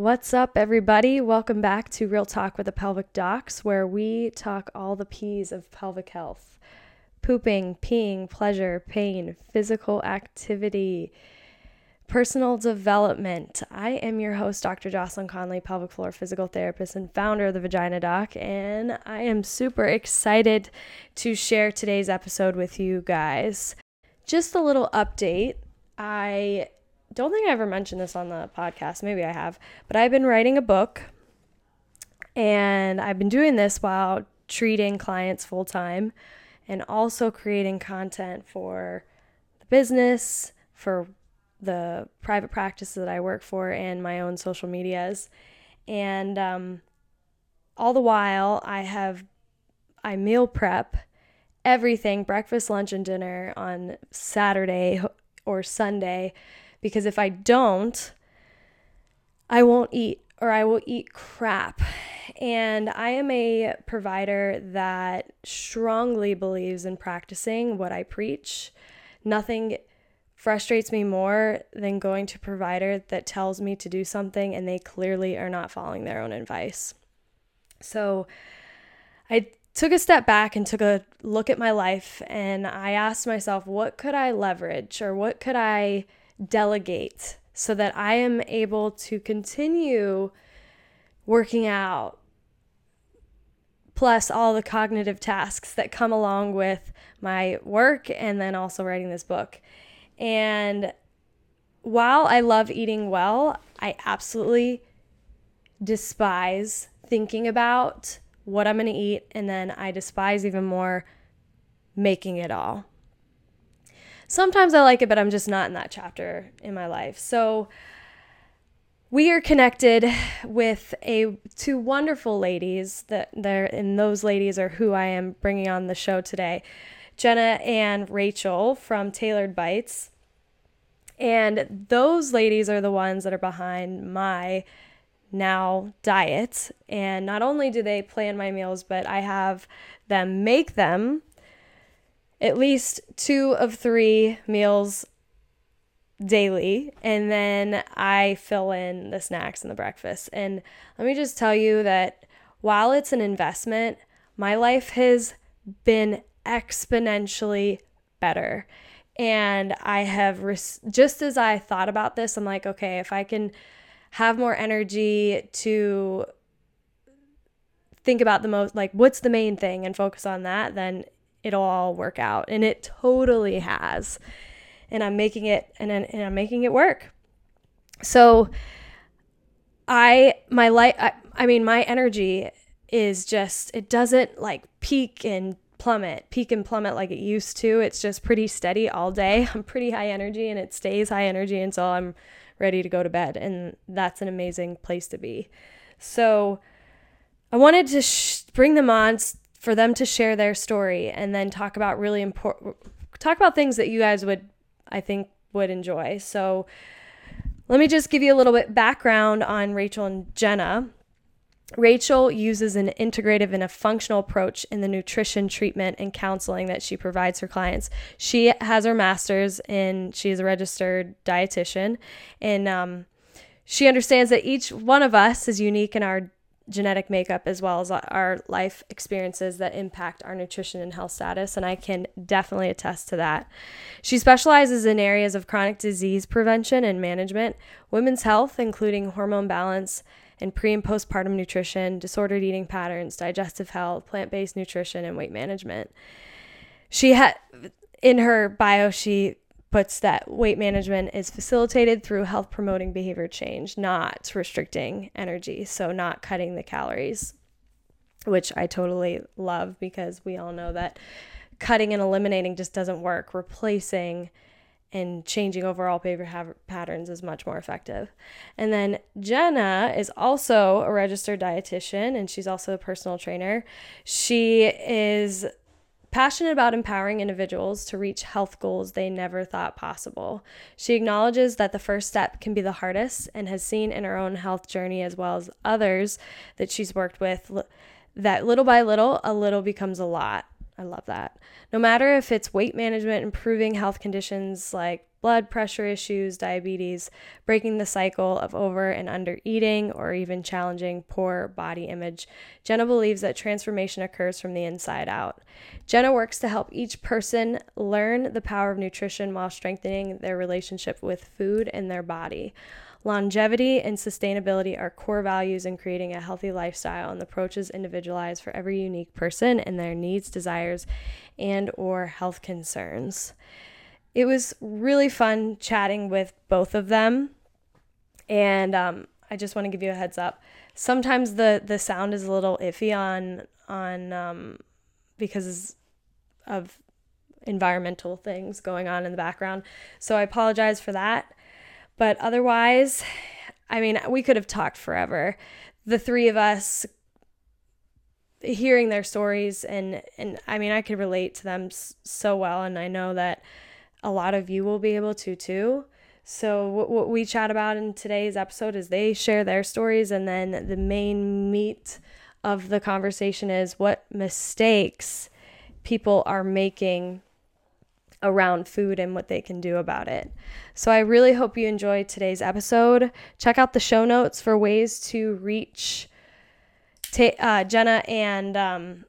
What's up, everybody? Welcome back to Real Talk with the Pelvic Docs, where we talk all the P's of pelvic health pooping, peeing, pleasure, pain, physical activity, personal development. I am your host, Dr. Jocelyn Conley, pelvic floor physical therapist and founder of the Vagina Doc, and I am super excited to share today's episode with you guys. Just a little update. I don't think I ever mentioned this on the podcast. Maybe I have. But I've been writing a book and I've been doing this while treating clients full time and also creating content for the business, for the private practice that I work for, and my own social medias. And um, all the while, I have I meal prep everything breakfast, lunch, and dinner on Saturday or Sunday because if I don't, I won't eat or I will eat crap. And I am a provider that strongly believes in practicing what I preach. Nothing frustrates me more than going to a provider that tells me to do something and they clearly are not following their own advice. So I took a step back and took a look at my life and I asked myself, what could I leverage or what could I delegate so that I am able to continue working out, plus all the cognitive tasks that come along with my work and then also writing this book. And while I love eating well, I absolutely despise thinking about what I'm going to eat. And then I despise even more making it all sometimes I like it, but I'm just not in that chapter in my life. So we are connected with a two wonderful ladies that there and those ladies are who I am bringing on the show today. Jenna and Rachel from Tailored Bites. And those ladies are the ones that are behind my now diet. And not only do they plan my meals, but I have them make them at least two of three meals daily and then I fill in the snacks and the breakfast. And let me just tell you that while it's an investment, my life has been exponentially better. And I have res- just as I thought about this, I'm like, okay, if I can have more energy to think about the most like what's the main thing and focus on that, then it'll all work out. And it totally has. And I'm making it and, and I'm making it work. So I my light I, I mean my energy is just it doesn't like peak and plummet, peak and plummet like it used to. It's just pretty steady all day. I'm pretty high energy and it stays high energy until I'm ready to go to bed. And that's an amazing place to be. So I wanted to sh- bring them on for them to share their story and then talk about really important talk about things that you guys would I think would enjoy. So let me just give you a little bit background on Rachel and Jenna. Rachel uses an integrative and a functional approach in the nutrition treatment and counseling that she provides her clients. She has her master's and she is a registered dietitian, and um, she understands that each one of us is unique in our genetic makeup as well as our life experiences that impact our nutrition and health status, and I can definitely attest to that. She specializes in areas of chronic disease prevention and management, women's health, including hormone balance and pre and postpartum nutrition, disordered eating patterns, digestive health, plant based nutrition, and weight management. She had in her bio, she puts that weight management is facilitated through health promoting behavior change, not restricting energy. So, not cutting the calories, which I totally love because we all know that cutting and eliminating just doesn't work. Replacing and changing overall behavior ha- patterns is much more effective. And then Jenna is also a registered dietitian and she's also a personal trainer. She is passionate about empowering individuals to reach health goals they never thought possible. She acknowledges that the first step can be the hardest and has seen in her own health journey as well as others that she's worked with that little by little, a little becomes a lot. I love that. No matter if it's weight management, improving health conditions like blood pressure issues, diabetes, breaking the cycle of over and under eating, or even challenging poor body image. Jenna believes that transformation occurs from the inside out. Jenna works to help each person learn the power of nutrition while strengthening their relationship with food and their body. Longevity and sustainability are core values in creating a healthy lifestyle and the approach is individualized for every unique person and their needs, desires, and or health concerns. It was really fun chatting with both of them. And um, I just want to give you a heads up. Sometimes the the sound is a little iffy on on um, because of environmental things going on in the background. So I apologize for that. But otherwise, I mean, we could have talked forever. The three of us hearing their stories and and I mean, I could relate to them so well and I know that a lot of you will be able to too. So what, what we chat about in today's episode is they share their stories and then the main meat of the conversation is what mistakes people are making around food and what they can do about it. So I really hope you enjoyed today's episode. Check out the show notes for ways to reach ta- uh, Jenna and um,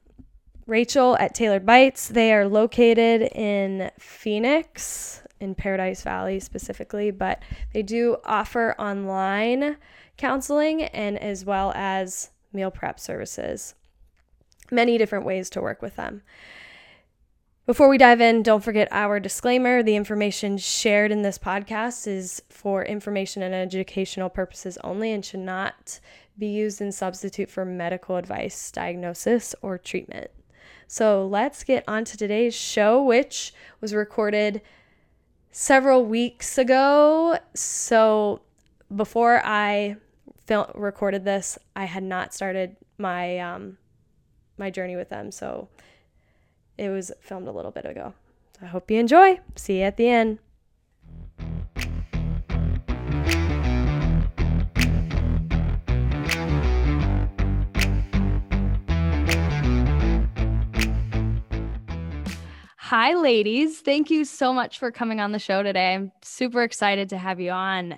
Rachel at Tailored Bites. They are located in Phoenix, in Paradise Valley specifically, but they do offer online counseling and as well as meal prep services. Many different ways to work with them. Before we dive in, don't forget our disclaimer. The information shared in this podcast is for information and educational purposes only and should not be used in substitute for medical advice, diagnosis, or treatment. So let's get on to today's show, which was recorded several weeks ago. So before I fil- recorded this, I had not started my um, my journey with them. So it was filmed a little bit ago. I hope you enjoy. See you at the end. Hi, ladies. Thank you so much for coming on the show today. I'm super excited to have you on.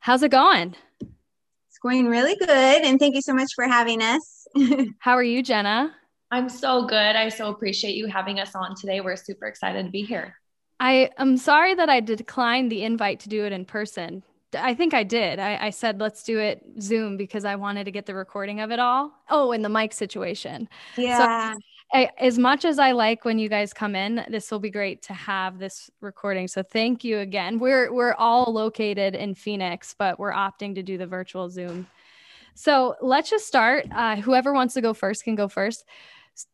How's it going? It's going really good. And thank you so much for having us. How are you, Jenna? I'm so good. I so appreciate you having us on today. We're super excited to be here. I am sorry that I declined the invite to do it in person. I think I did. I, I, said, let's do it Zoom because I wanted to get the recording of it all. Oh, and the mic situation. Yeah. So, I, as much as I like when you guys come in, this will be great to have this recording. So thank you again. We're we're all located in Phoenix, but we're opting to do the virtual Zoom. So let's just start. Uh, whoever wants to go first can go first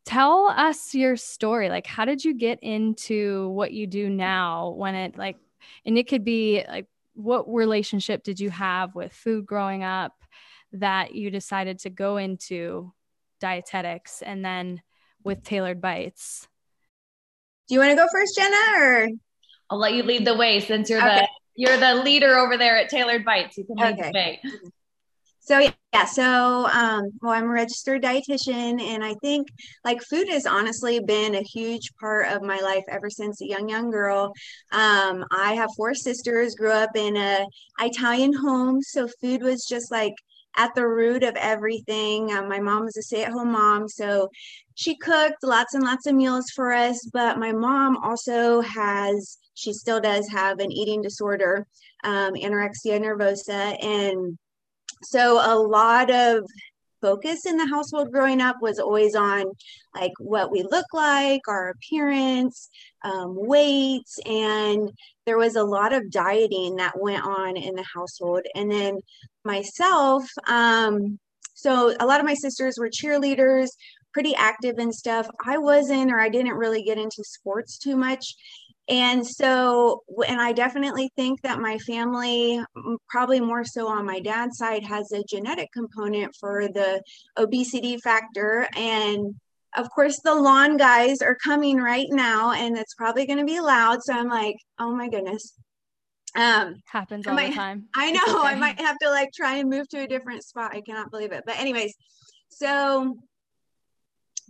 tell us your story like how did you get into what you do now when it like and it could be like what relationship did you have with food growing up that you decided to go into dietetics and then with tailored bites do you want to go first jenna or i'll let you lead the way since you're okay. the you're the leader over there at tailored bites you can lead okay. the way so yeah, so um, well, I'm a registered dietitian, and I think like food has honestly been a huge part of my life ever since a young young girl. Um, I have four sisters, grew up in a Italian home, so food was just like at the root of everything. Um, my mom was a stay at home mom, so she cooked lots and lots of meals for us. But my mom also has, she still does have an eating disorder, um, anorexia nervosa, and so a lot of focus in the household growing up was always on like what we look like, our appearance, um, weight, and there was a lot of dieting that went on in the household. And then myself, um, so a lot of my sisters were cheerleaders, pretty active and stuff. I wasn't, or I didn't really get into sports too much. And so, and I definitely think that my family, probably more so on my dad's side, has a genetic component for the obesity factor. And of course, the lawn guys are coming right now, and it's probably going to be loud. So I'm like, oh my goodness. Um, happens all might, the time. I know. Okay. I might have to like try and move to a different spot. I cannot believe it. But anyways, so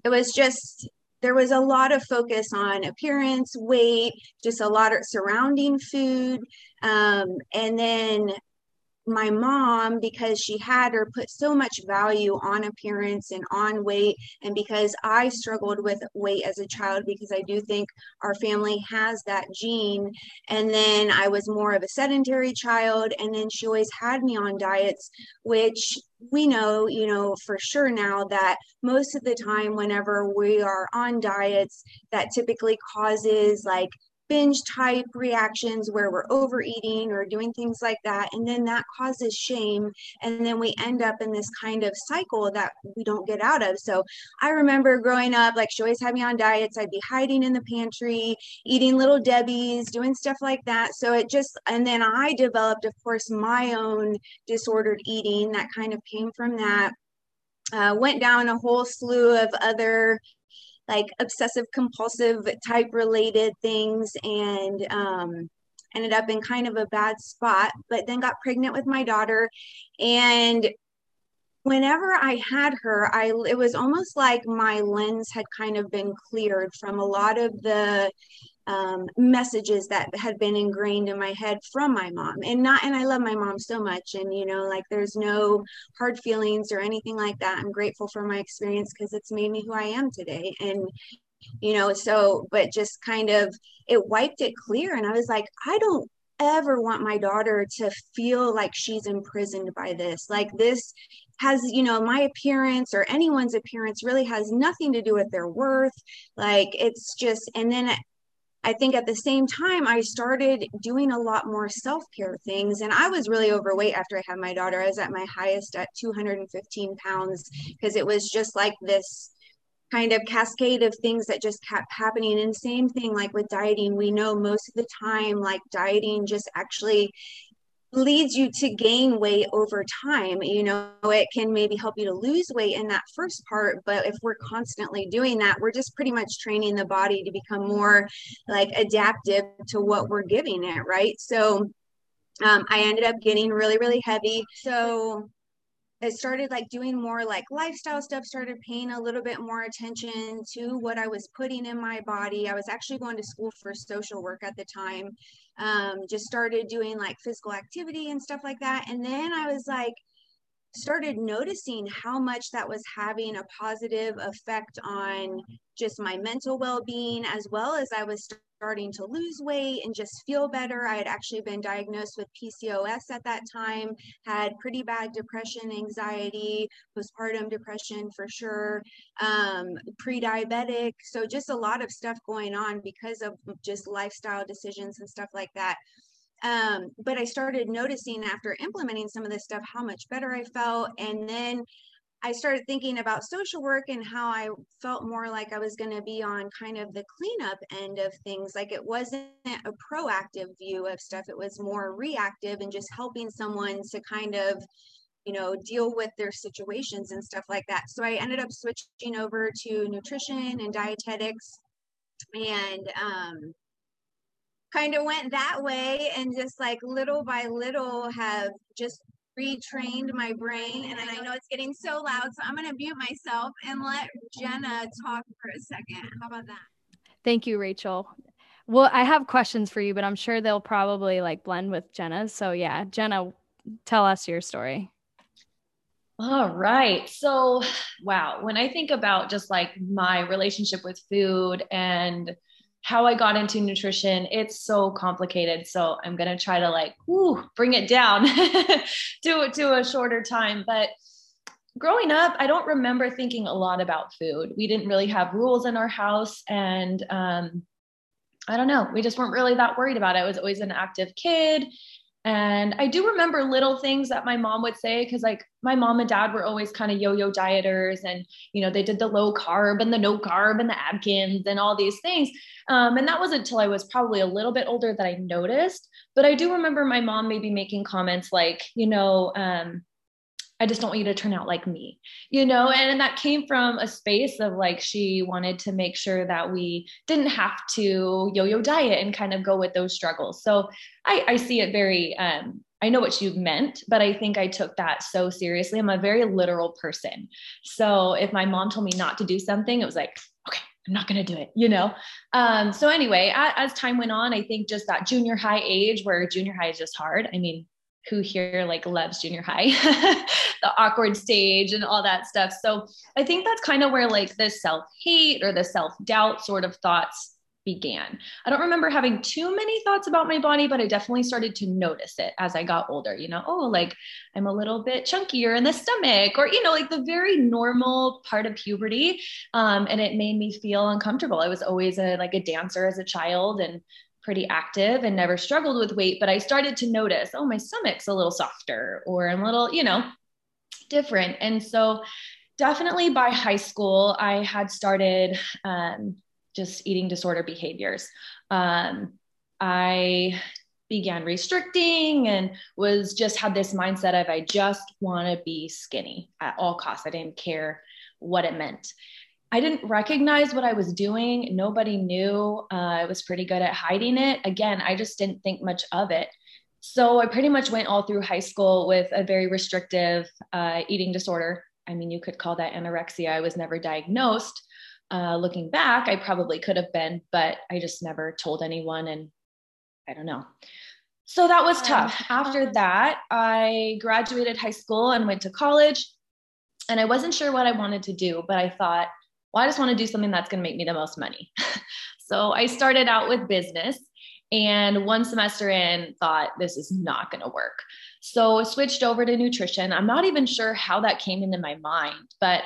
it was just there was a lot of focus on appearance, weight, just a lot of surrounding food. Um, and then my mom because she had her put so much value on appearance and on weight and because i struggled with weight as a child because i do think our family has that gene and then i was more of a sedentary child and then she always had me on diets which we know you know for sure now that most of the time whenever we are on diets that typically causes like binge type reactions where we're overeating or doing things like that. And then that causes shame. And then we end up in this kind of cycle that we don't get out of. So I remember growing up, like she always had me on diets. I'd be hiding in the pantry, eating little Debbie's, doing stuff like that. So it just, and then I developed, of course, my own disordered eating that kind of came from that. Uh, went down a whole slew of other like obsessive compulsive type related things and um, ended up in kind of a bad spot, but then got pregnant with my daughter. And whenever I had her, I it was almost like my lens had kind of been cleared from a lot of the um, messages that had been ingrained in my head from my mom. And not and i love my mom so much. And you know like there's no hard feelings or anything like that. I'm grateful for my experience because it's made me who i am today. And you know so but just kind of it wiped it clear. And i was like i don't ever want my daughter to feel like she's imprisoned by this. Like this has you know my appearance or anyone's appearance really has nothing to do with their worth. Like it's just and then I think at the same time, I started doing a lot more self care things. And I was really overweight after I had my daughter. I was at my highest at 215 pounds because it was just like this kind of cascade of things that just kept happening. And same thing like with dieting, we know most of the time, like dieting just actually leads you to gain weight over time. You know, it can maybe help you to lose weight in that first part, but if we're constantly doing that, we're just pretty much training the body to become more like adaptive to what we're giving it, right? So um, I ended up getting really, really heavy. So I started like doing more like lifestyle stuff, started paying a little bit more attention to what I was putting in my body. I was actually going to school for social work at the time um, just started doing like physical activity and stuff like that. And then I was like, started noticing how much that was having a positive effect on just my mental well-being as well as I was starting to lose weight and just feel better. I had actually been diagnosed with PCOS at that time, had pretty bad depression, anxiety, postpartum depression for sure, um, pre diabetic. So, just a lot of stuff going on because of just lifestyle decisions and stuff like that. Um, but I started noticing after implementing some of this stuff how much better I felt. And then I started thinking about social work and how I felt more like I was going to be on kind of the cleanup end of things. Like it wasn't a proactive view of stuff, it was more reactive and just helping someone to kind of, you know, deal with their situations and stuff like that. So I ended up switching over to nutrition and dietetics and um, kind of went that way and just like little by little have just retrained my brain and I know it's getting so loud so I'm going to mute myself and let Jenna talk for a second. How about that? Thank you Rachel. Well, I have questions for you, but I'm sure they'll probably like blend with Jenna's. So yeah, Jenna, tell us your story. All right. So, wow, when I think about just like my relationship with food and how I got into nutrition, it's so complicated. So I'm gonna try to like whoo, bring it down to to a shorter time. But growing up, I don't remember thinking a lot about food. We didn't really have rules in our house, and um, I don't know, we just weren't really that worried about it. I was always an active kid. And I do remember little things that my mom would say because, like, my mom and dad were always kind of yo yo dieters. And, you know, they did the low carb and the no carb and the Atkins and all these things. Um, and that wasn't until I was probably a little bit older that I noticed. But I do remember my mom maybe making comments like, you know, um, I just don't want you to turn out like me, you know? And that came from a space of like, she wanted to make sure that we didn't have to yo yo diet and kind of go with those struggles. So I, I see it very, um, I know what you meant, but I think I took that so seriously. I'm a very literal person. So if my mom told me not to do something, it was like, okay, I'm not going to do it, you know? Um, so anyway, as, as time went on, I think just that junior high age where junior high is just hard. I mean, who here like loves junior high, the awkward stage and all that stuff. So I think that's kind of where like the self hate or the self doubt sort of thoughts began. I don't remember having too many thoughts about my body, but I definitely started to notice it as I got older. You know, oh, like I'm a little bit chunkier in the stomach, or, you know, like the very normal part of puberty. Um, and it made me feel uncomfortable. I was always a, like a dancer as a child and pretty active and never struggled with weight, but I started to notice, oh, my stomach's a little softer, or I'm a little, you know, different. And so, definitely by high school, I had started um, just eating disorder behaviors. Um, I began restricting and was just had this mindset of I just want to be skinny at all costs. I didn't care what it meant. I didn't recognize what I was doing. Nobody knew. Uh, I was pretty good at hiding it. Again, I just didn't think much of it. So I pretty much went all through high school with a very restrictive uh, eating disorder. I mean, you could call that anorexia. I was never diagnosed, uh, looking back, I probably could have been, but I just never told anyone. And I don't know. So that was tough. After that, I graduated high school and went to college. And I wasn't sure what I wanted to do, but I thought, well, I just want to do something that's going to make me the most money. so I started out with business and one semester in thought this is not going to work. So I switched over to nutrition. I'm not even sure how that came into my mind, but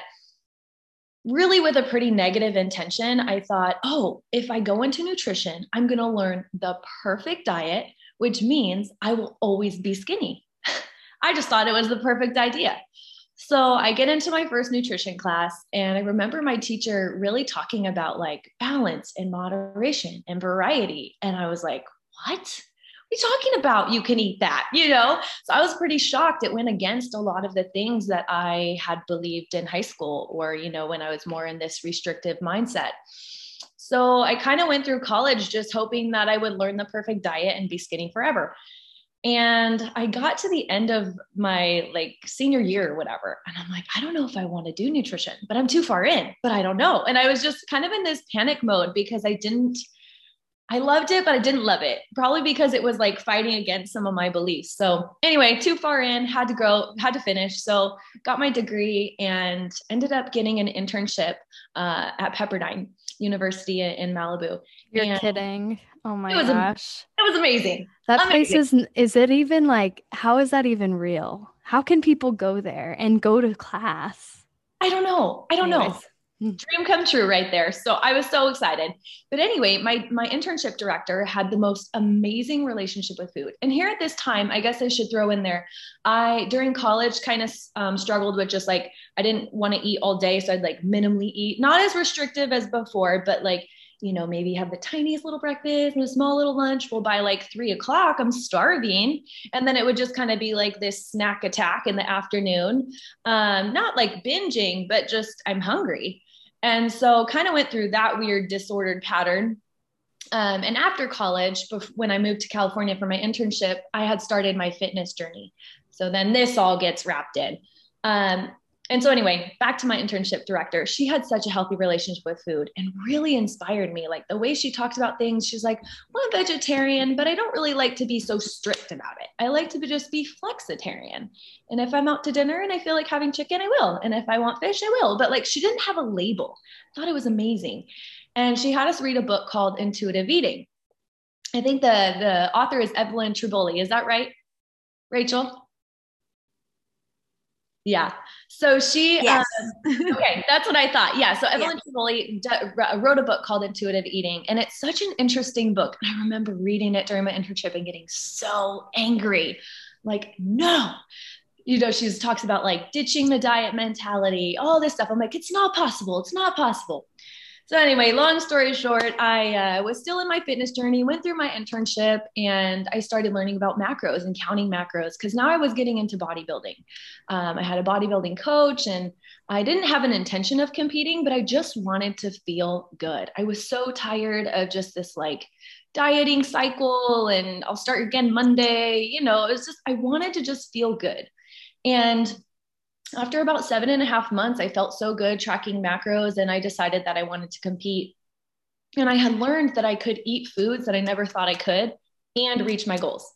really with a pretty negative intention, I thought, oh, if I go into nutrition, I'm going to learn the perfect diet, which means I will always be skinny. I just thought it was the perfect idea. So I get into my first nutrition class, and I remember my teacher really talking about like balance and moderation and variety. And I was like, what? are you talking about? You can eat that, you know? So I was pretty shocked. It went against a lot of the things that I had believed in high school or, you know, when I was more in this restrictive mindset. So I kind of went through college just hoping that I would learn the perfect diet and be skinny forever. And I got to the end of my like senior year or whatever. And I'm like, I don't know if I want to do nutrition, but I'm too far in, but I don't know. And I was just kind of in this panic mode because I didn't I loved it, but I didn't love it. Probably because it was like fighting against some of my beliefs. So anyway, too far in, had to go, had to finish. So got my degree and ended up getting an internship uh, at Pepperdine University in Malibu. You're and kidding. Oh my it was, gosh. It was amazing. That amazing. place is is it even like how is that even real? How can people go there and go to class? I don't know. I don't Anyways. know. Dream come true right there so i was so excited but anyway my my internship director had the most amazing relationship with food and here at this time i guess i should throw in there i during college kind of um, struggled with just like i didn't want to eat all day so i'd like minimally eat not as restrictive as before but like you know, maybe have the tiniest little breakfast and a small little lunch. Well, by like three o'clock, I'm starving. And then it would just kind of be like this snack attack in the afternoon. Um, not like binging, but just I'm hungry. And so kind of went through that weird disordered pattern. Um, and after college, when I moved to California for my internship, I had started my fitness journey. So then this all gets wrapped in. Um, and so anyway back to my internship director she had such a healthy relationship with food and really inspired me. Like the way she talked about things she's like well i'm vegetarian but i don't really like to be so strict about it. I like to be, just be flexitarian. And if i'm out to dinner and i feel like having chicken i will. And if i want fish i will. But like she didn't have a label. I thought it was amazing. And she had us read a book called intuitive eating. I think the the author is evelyn tribole is that right rachel yeah. So she, Yes. um, okay, that's what I thought. Yeah. So Evelyn Yeah. Wrote a book called Intuitive Eating, and it's such an interesting book. And I remember reading it during my internship and getting so angry. Like, no. You know, she talks about like ditching the diet mentality, all this stuff. I'm like, it's not possible. It's not possible. So anyway, long story short, I uh, was still in my fitness journey, went through my internship, and I started learning about macros and counting macros because now I was getting into bodybuilding. Um, I had a bodybuilding coach, and I didn't have an intention of competing, but I just wanted to feel good. I was so tired of just this like dieting cycle, and I'll start again Monday. You know, it was just I wanted to just feel good, and after about seven and a half months, I felt so good tracking macros and I decided that I wanted to compete. And I had learned that I could eat foods that I never thought I could and reach my goals.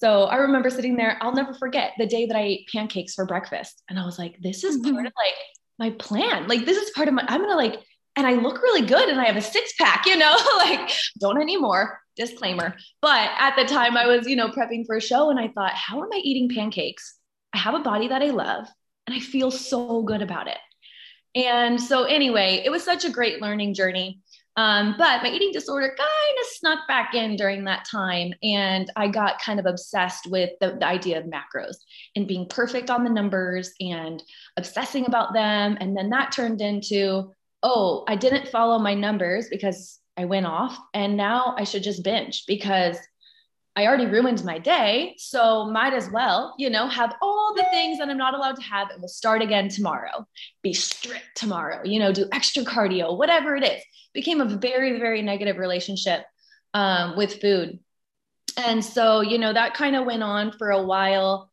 So I remember sitting there, I'll never forget the day that I ate pancakes for breakfast. And I was like, this is part of like my plan. Like, this is part of my, I'm going to like, and I look really good and I have a six pack, you know, like don't anymore, disclaimer. But at the time I was, you know, prepping for a show and I thought, how am I eating pancakes? I have a body that I love and I feel so good about it. And so, anyway, it was such a great learning journey. Um, but my eating disorder kind of snuck back in during that time. And I got kind of obsessed with the, the, idea of macros and being perfect on the numbers and obsessing about them. And then that turned into, oh, I didn't follow my numbers because I went off. And now I should just binge because I already ruined my day. So might as well, you know, have all the things that I'm not allowed to have and we'll start again tomorrow. Be strict tomorrow, you know, do extra cardio, whatever it is. Became a very, very negative relationship um, with food. And so, you know, that kind of went on for a while.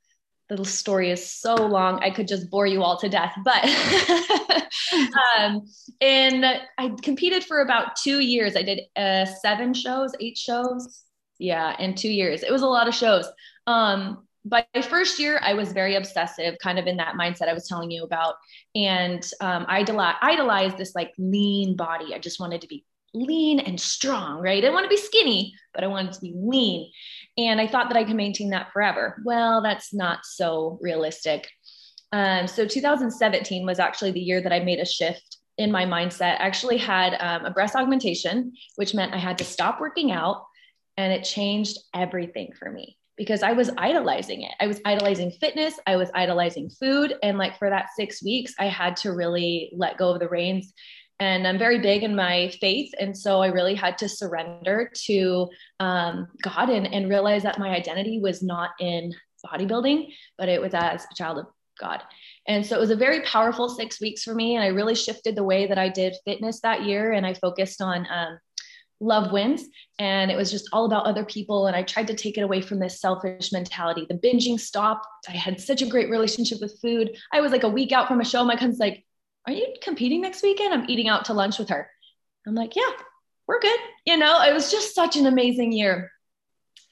The story is so long, I could just bore you all to death. But, um, and I competed for about two years. I did uh, seven shows, eight shows, yeah, in two years. It was a lot of shows. Um, by first year, I was very obsessive, kind of in that mindset I was telling you about. And um, I idolized this like lean body. I just wanted to be lean and strong, right? I didn't want to be skinny, but I wanted to be lean. And I thought that I could maintain that forever. Well, that's not so realistic. Um, so 2017 was actually the year that I made a shift in my mindset. I actually had um, a breast augmentation, which meant I had to stop working out and it changed everything for me because I was idolizing it. I was idolizing fitness, I was idolizing food. And like for that six weeks, I had to really let go of the reins. And I'm very big in my faith. And so I really had to surrender to um, God and, and realize that my identity was not in bodybuilding, but it was as a child of God. And so it was a very powerful six weeks for me. And I really shifted the way that I did fitness that year. And I focused on um, love wins and it was just all about other people and i tried to take it away from this selfish mentality the binging stopped i had such a great relationship with food i was like a week out from a show my cousin's like are you competing next weekend? I'm eating out to lunch with her. I'm like yeah we're good you know it was just such an amazing year.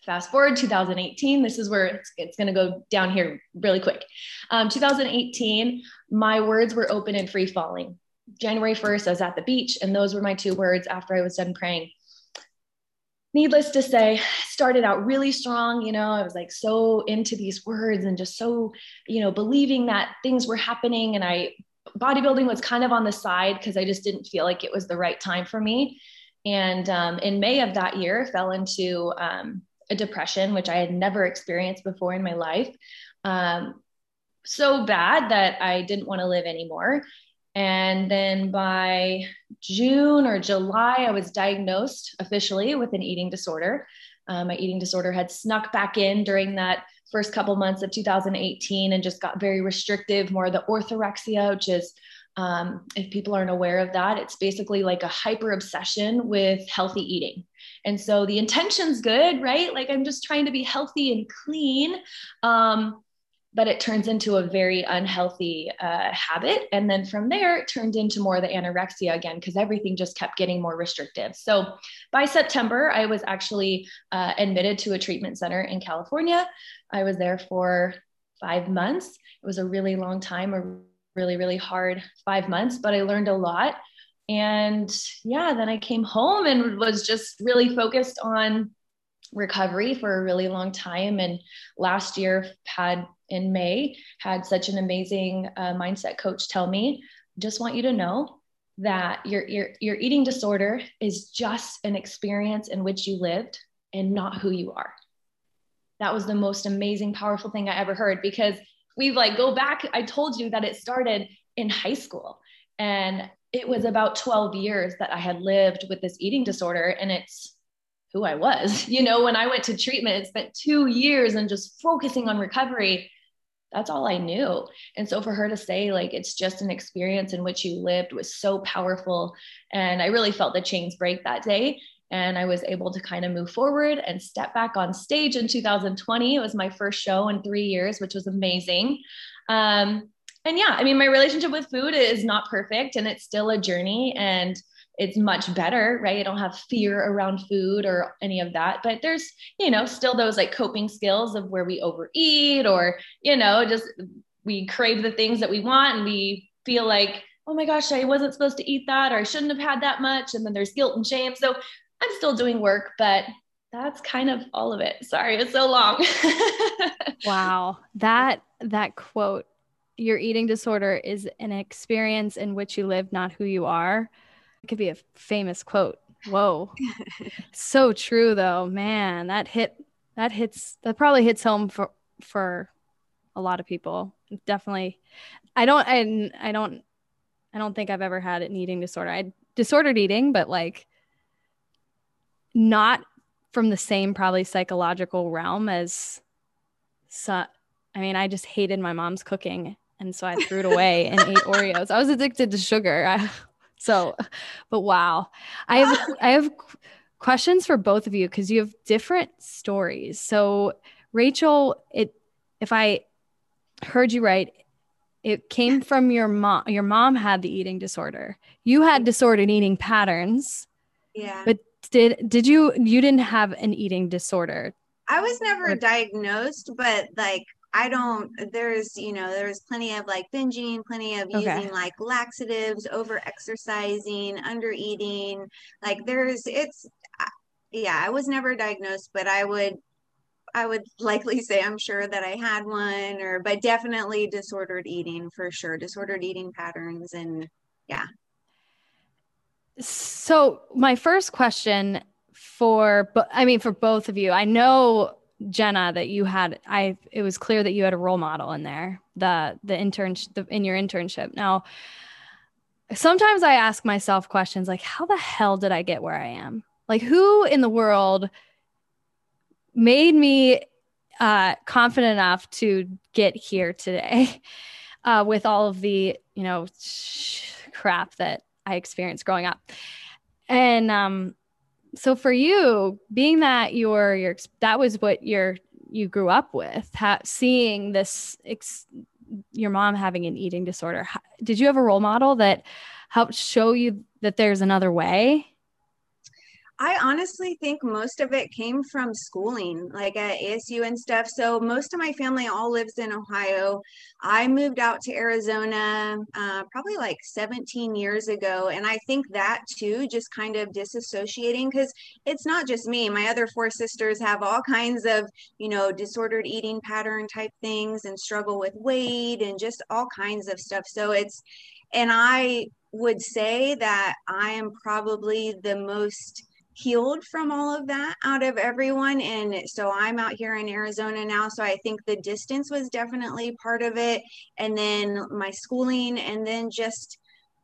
Fast forward 2018 this is where it's, it's going to go down here really quick. Um, 2018 my words were open and free falling January 1st, I was at the beach, and those were my two words after I was done praying. Needless to say, started out really strong. You know, I was like so into these words and just so, you know, believing that things were happening. And I, bodybuilding was kind of on the side because I just didn't feel like it was the right time for me. And um, in May of that year, fell into um, a depression, which I had never experienced before in my life. Um, so bad that I didn't want to live anymore. And then by June or July, I was diagnosed officially with an eating disorder. Um, my eating disorder had snuck back in during that first couple months of 2018 and just got very restrictive, more of the orthorexia, which is, um, if people aren't aware of that, it's basically like a hyper obsession with healthy eating. And so the intention's good, right? Like I'm just trying to be healthy and clean. Um, but it turns into a very unhealthy uh, habit. And then from there, it turned into more the anorexia again, because everything just kept getting more restrictive. So by September, I was actually uh, admitted to a treatment center in California. I was there for five months. It was a really long time, a really, really hard five months, but I learned a lot. And yeah, then I came home and was just really focused on recovery for a really long time and last year had in May had such an amazing uh, mindset coach tell me, just want you to know that your, your, your eating disorder is just an experience in which you lived and not who you are. That was the most amazing, powerful thing I ever heard because we like go back. I told you that it started in high school and it was about 12 years that I had lived with this eating disorder and it's who I was. You know, when I went to treatment, it spent two years and just focusing on recovery that's all I knew. And so for her to say, like, it's just an experience in which you lived was so powerful. And I really felt the chains break that day. And I was able to kind of move forward and step back on stage in 2020. It was my first show in three years, which was amazing. Um, and yeah, I mean, my relationship with food is not perfect and it's still a journey and it's much better, right? I don't have fear around food or any of that. But there's, you know, still those like coping skills of where we overeat or, you know, just we crave the things that we want and we feel like, oh my gosh, I wasn't supposed to eat that or I shouldn't have had that much. And then there's guilt and shame. So I'm still doing work, but that's kind of all of it. Sorry, it's so long. wow. That that quote, your eating disorder is an experience in which you live, not who you are. It could be a famous quote. Whoa. so true though. Man, that hit that hits that probably hits home for for a lot of people. Definitely. I don't I I don't I don't think I've ever had an eating disorder. I disordered eating, but like not from the same probably psychological realm as so I mean, I just hated my mom's cooking and so I threw it away and ate Oreos. I was addicted to sugar. I, so but wow. I have I have questions for both of you cuz you have different stories. So Rachel, it if I heard you right, it came from your mom. Your mom had the eating disorder. You had disordered eating patterns. Yeah. But did did you you didn't have an eating disorder? I was never diagnosed, but like I don't there's you know there's plenty of like binging, plenty of okay. using like laxatives, over exercising, under eating. Like there's it's yeah, I was never diagnosed, but I would I would likely say I'm sure that I had one or but definitely disordered eating for sure. Disordered eating patterns and yeah. So my first question for I mean for both of you, I know Jenna that you had I it was clear that you had a role model in there, the the intern the, in your internship. Now sometimes I ask myself questions like how the hell did I get where I am? Like who in the world made me uh, confident enough to get here today uh, with all of the you know sh- crap that I experienced growing up. And um, so for you, being that your your that was what your you grew up with, ha- seeing this ex- your mom having an eating disorder. Did you have a role model that helped show you that there's another way? I honestly think most of it came from schooling, like at ASU and stuff. So most of my family all lives in Ohio. I moved out to Arizona uh, probably like 17 years ago. And I think that too, just kind of disassociating because it's not just me. My other four sisters have all kinds of, you know, disordered eating pattern type things and struggle with weight and just all kinds of stuff. So it's, and I would say that I am probably the most healed from all of that out of everyone. And so I'm out here in Arizona now. So I think the distance was definitely part of it. And then my schooling, and then just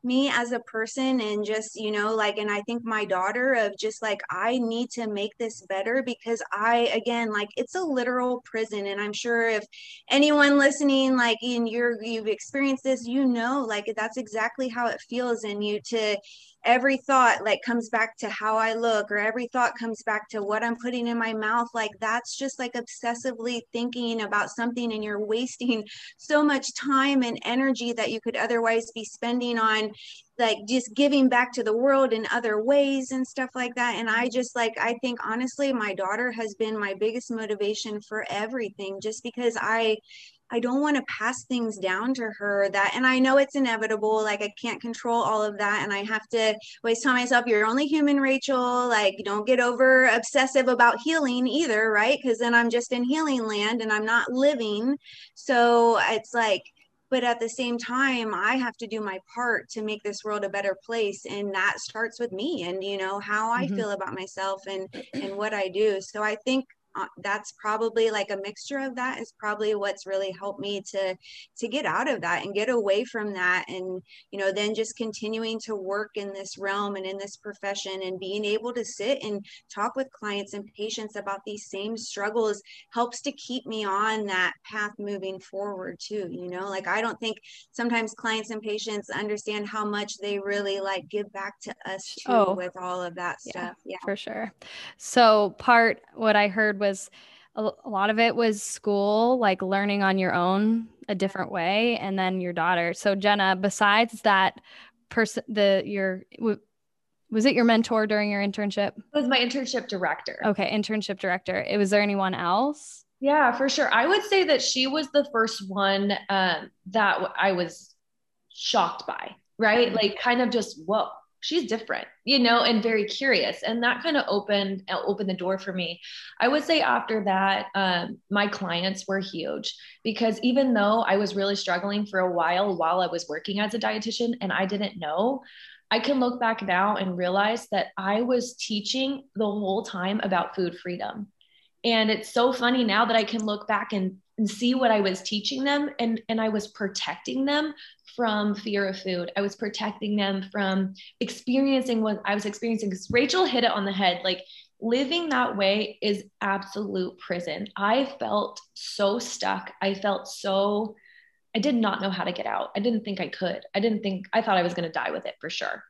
me as a person and just you know like and i think my daughter of just like i need to make this better because i again like it's a literal prison and i'm sure if anyone listening like in your you've experienced this you know like that's exactly how it feels in you to every thought like comes back to how I look or every thought comes back to what I'm putting in my mouth like that's just like obsessively thinking about something and you're wasting so much time and energy that you could otherwise be spending on like just giving back to the world in other ways and stuff like that. And I just like I think honestly my daughter has been my biggest motivation for everything just because I I don't want to pass things down to her that, and I know it's inevitable. Like, I can't control all of that. And I have to always tell myself, you're only human, Rachel. Like, don't get over obsessive about healing either, right? Because then I'm just in healing land and I'm not living. So it's like, but at the same time i have to do my part to make this world a better place and that starts with me and you know how i mm-hmm. feel about myself and and what i do so i think uh, that's probably like a mixture of that is probably what's really helped me to to get out of that and get away from that and you know then just continuing to work in this realm and in this profession and being able to sit and talk with clients and patients about these same struggles helps to keep me on that path moving forward too you know? Like i don't think sometimes clients and patients understand how much they really like give back to us too oh, with all of that stuff yeah, yeah. for sure. So part what i heard was a, a lot of it was school, like learning on your own, a different way and then your daughter. So jenna besides that person the your was it your mentor during your internship? It was my internship director. Okay internship director. It was there anyone else? Yeah for sure. I would say that she was the first one um, that i was shocked by right? Mm-hmm. like kind of just whoa she's different you know and very curious. And that kind of opened uh, opened the door for me. I would say after that um, my clients were huge because even though i was really struggling for a while while i was working as a dietitian and i didn't know i can look back now and realize that i was teaching the whole time about food freedom. And it's so funny now that i can look back and and see what I was teaching them and and I was protecting them from fear of food. I was protecting them from experiencing what I was experiencing because Rachel hit it on the head like living that way is absolute prison. I felt so stuck. I felt so I did not know how to get out. I didn't think I could. I didn't think I thought I was going to die with it for sure.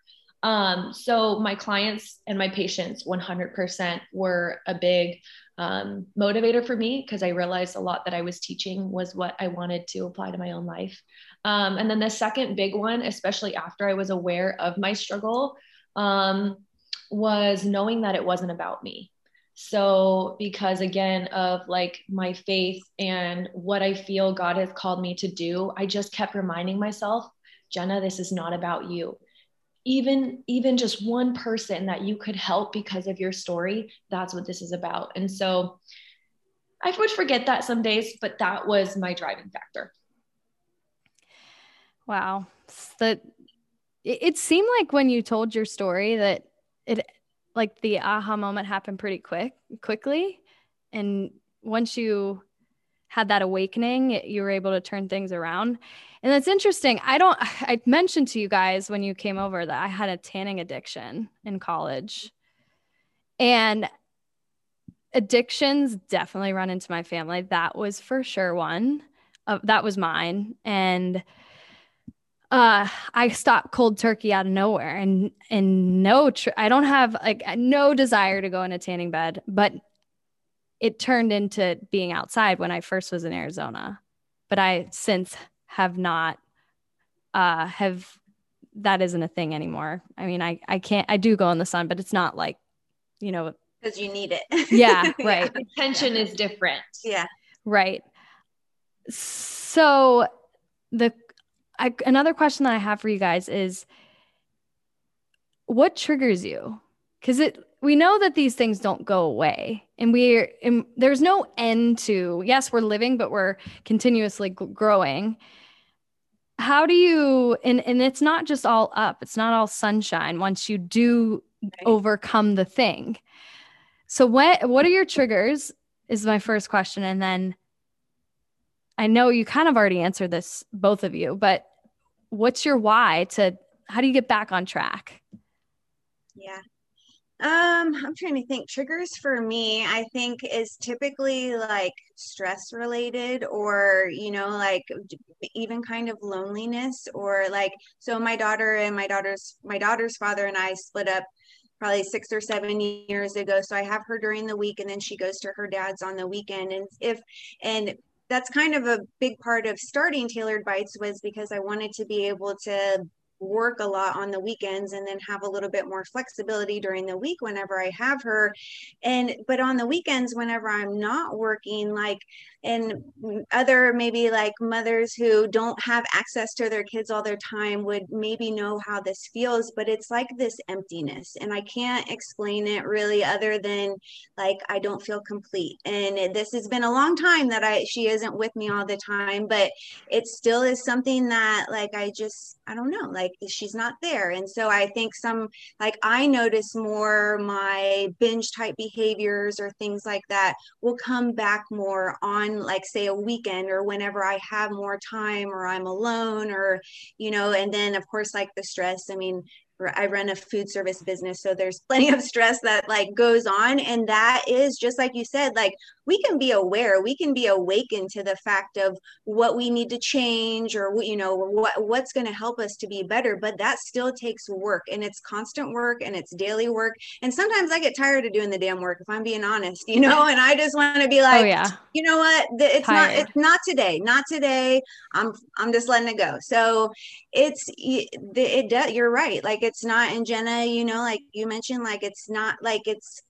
Um, so my clients and my patients 100% were a big um, motivator for me because I realized a lot that I was teaching was what I wanted to apply to my own life. Um, and then the second big one, especially after I was aware of my struggle, um, was knowing that it wasn't about me. So, because again, of like my faith and what I feel God has called me to do, I just kept reminding myself, Jenna, this is not about you even even just one person that you could help because of your story that's what this is about. And so i would forget that some days but that was my driving factor. Wow. That it, it seemed like when you told your story that it like the aha moment happened pretty quick quickly. And once you had that awakening you were able to turn things around and that's interesting. I don't, I mentioned to you guys when you came over that I had a tanning addiction in college. And addictions definitely run into my family. That was for sure one. Uh, that was mine. And uh, I stopped cold turkey out of nowhere and and no tr- I don't have like no desire to go in a tanning bed, but it turned into being outside when I first was in Arizona. But I since have not uh have that isn't a thing anymore. I mean, I I can't I do go in the sun, but it's not like, you know, because you need it. yeah, right. Attention is different. Yeah. Right. So the I, another question that I have for you guys is what triggers you? Cuz it we know that these things don't go away and we're and there's no end to yes we're living but we're continuously growing. How do you and and it's not just all up it's not all sunshine once you do right. overcome the thing. So what what are your triggers is my first question and then i know you kind of already answered this both of you but what's your why to how do you get back on track? Yeah um, I'm trying to think. Triggers for me, I think, is typically like stress related or, you know, like even kind of loneliness or like so my daughter and my daughter's my daughter's father and I split up probably six or seven years ago. So I have her during the week and then she goes to her dad's on the weekend. And if and that's kind of a big part of starting tailored bites was because I wanted to be able to work a lot on the weekends and then have a little bit more flexibility during the week whenever I have her. And but on the weekends, whenever I'm not working, like and other maybe like mothers who don't have access to their kids all their time would maybe know how this feels, but it's like this emptiness. And I can't explain it really other than like I don't feel complete. And this has been a long time that I she isn't with me all the time, but it still is something that like I just I don't know, like she's not there. And so I think some like I notice more my binge type behaviors or things like that will come back more on like say a weekend or whenever I have more time or I'm alone or you know and then of course like the stress I mean I run a food service business so there's plenty of stress that like goes on and that is just like you said like we can be aware we can be awakened to the fact of what we need to change or you know what what's going to help us to be better but that still takes work and it's constant work and it's daily work and sometimes i get tired of doing the damn work if i'm being honest you know and i just want to be oh, like oh, yeah. you know what it's tired. not it's not today not today i'm i'm just letting it go so it's it, it you're right like it's not in jenna you know like you mentioned like it's not like it's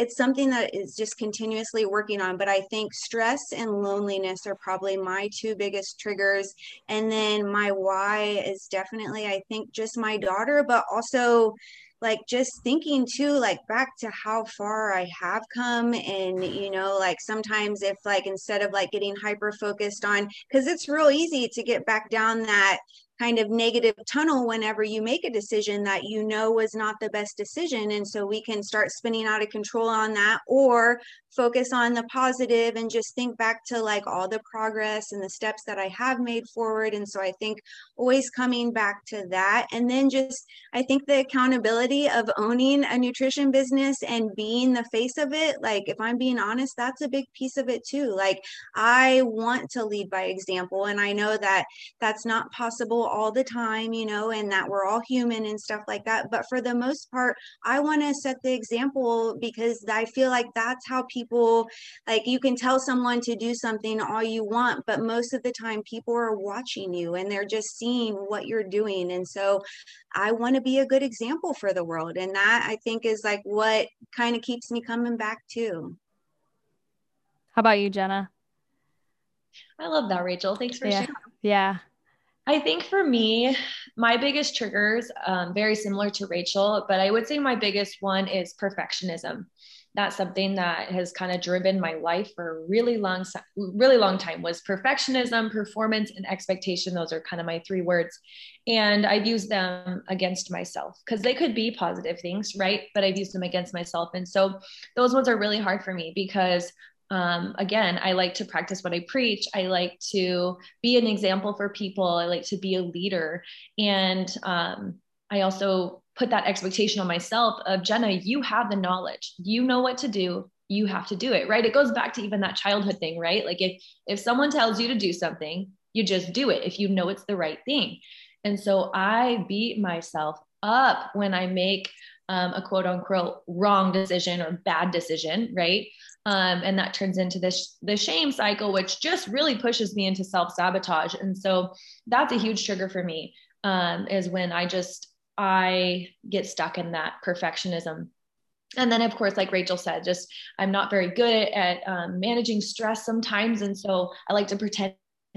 it's something that is just continuously working on but i think stress and loneliness are probably my two biggest triggers. And then my why is definitely i think just my daughter but also like just thinking too like back to how far i have come and you know like sometimes if like instead of like getting hyper focused on because it's real easy to get back down that kind of negative tunnel whenever you make a decision that you know was not the best decision. And so we can start spinning out of control on that or focus on the positive and just think back to like all the progress and the steps that I have made forward. And so I think always coming back to that. And then just, I think the accountability of owning a nutrition business and being the face of it, like if I'm being honest, that's a big piece of it too. Like I want to lead by example. And I know that that's not possible all the time, you know, and that we're all human and stuff like that. But for the most part, I want to set the example because I feel like that's how people like you can tell someone to do something all you want, but most of the time people are watching you and they're just seeing what you're doing. And so I want to be a good example for the world. And that I think is like what kind of keeps me coming back too. How about you, Jenna? I love that, Rachel. Thanks for yeah. sharing. Yeah. I think for me, my biggest triggers, um, very similar to Rachel, but I would say my biggest one is perfectionism. That's something that has kind of driven my life for a really long, really long time. Was perfectionism, performance, and expectation. Those are kind of my three words, and I've used them against myself because they could be positive things, right? But I've used them against myself, and so those ones are really hard for me because um, again, I like to practice what I preach. I like to be an example for people. I like to be a leader. And um, I also put that expectation on myself of Jenna, you have the knowledge, you know what to do. You have to do it, right? It goes back to even that childhood thing, right? Like if if someone tells you to do something, you just do it if you know it's the right thing. And so I beat myself up when I make um, a quote unquote wrong decision or bad decision, right? Um, and that turns into this the shame cycle, which just really pushes me into self sabotage. And so that's a huge trigger for me. Um, is when I just I get stuck in that perfectionism. And then, of course, like Rachel said, just I'm not very good at um, managing stress sometimes, and so I like to pretend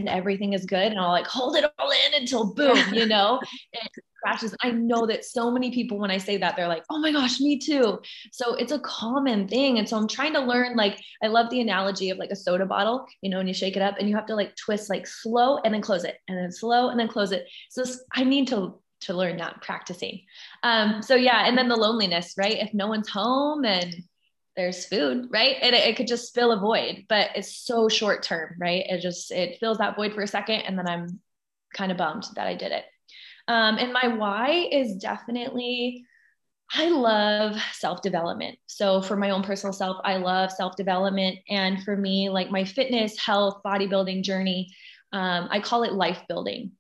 everything is good, and I'll like hold it all in until boom, you know. And crashes. I know that so many people, when I say that, they're like, oh my gosh, me too. So it's a common thing. And so I'm trying to learn, like, I love the analogy of like a soda bottle, you know, and you shake it up and you have to like twist like slow and then close it and then slow and then close it. So I need to to learn that practicing. Um, so yeah, and then the loneliness, right? If no one's home and there's food, right? And it, it could just fill a void, but it's so short term, right? It just it fills that void for a second, and then I'm kind of bummed that I did it. Um, and my why is definitely I love self development. So, for my own personal self, I love self development. And for me, like my fitness, health, bodybuilding journey, um, I call it life building.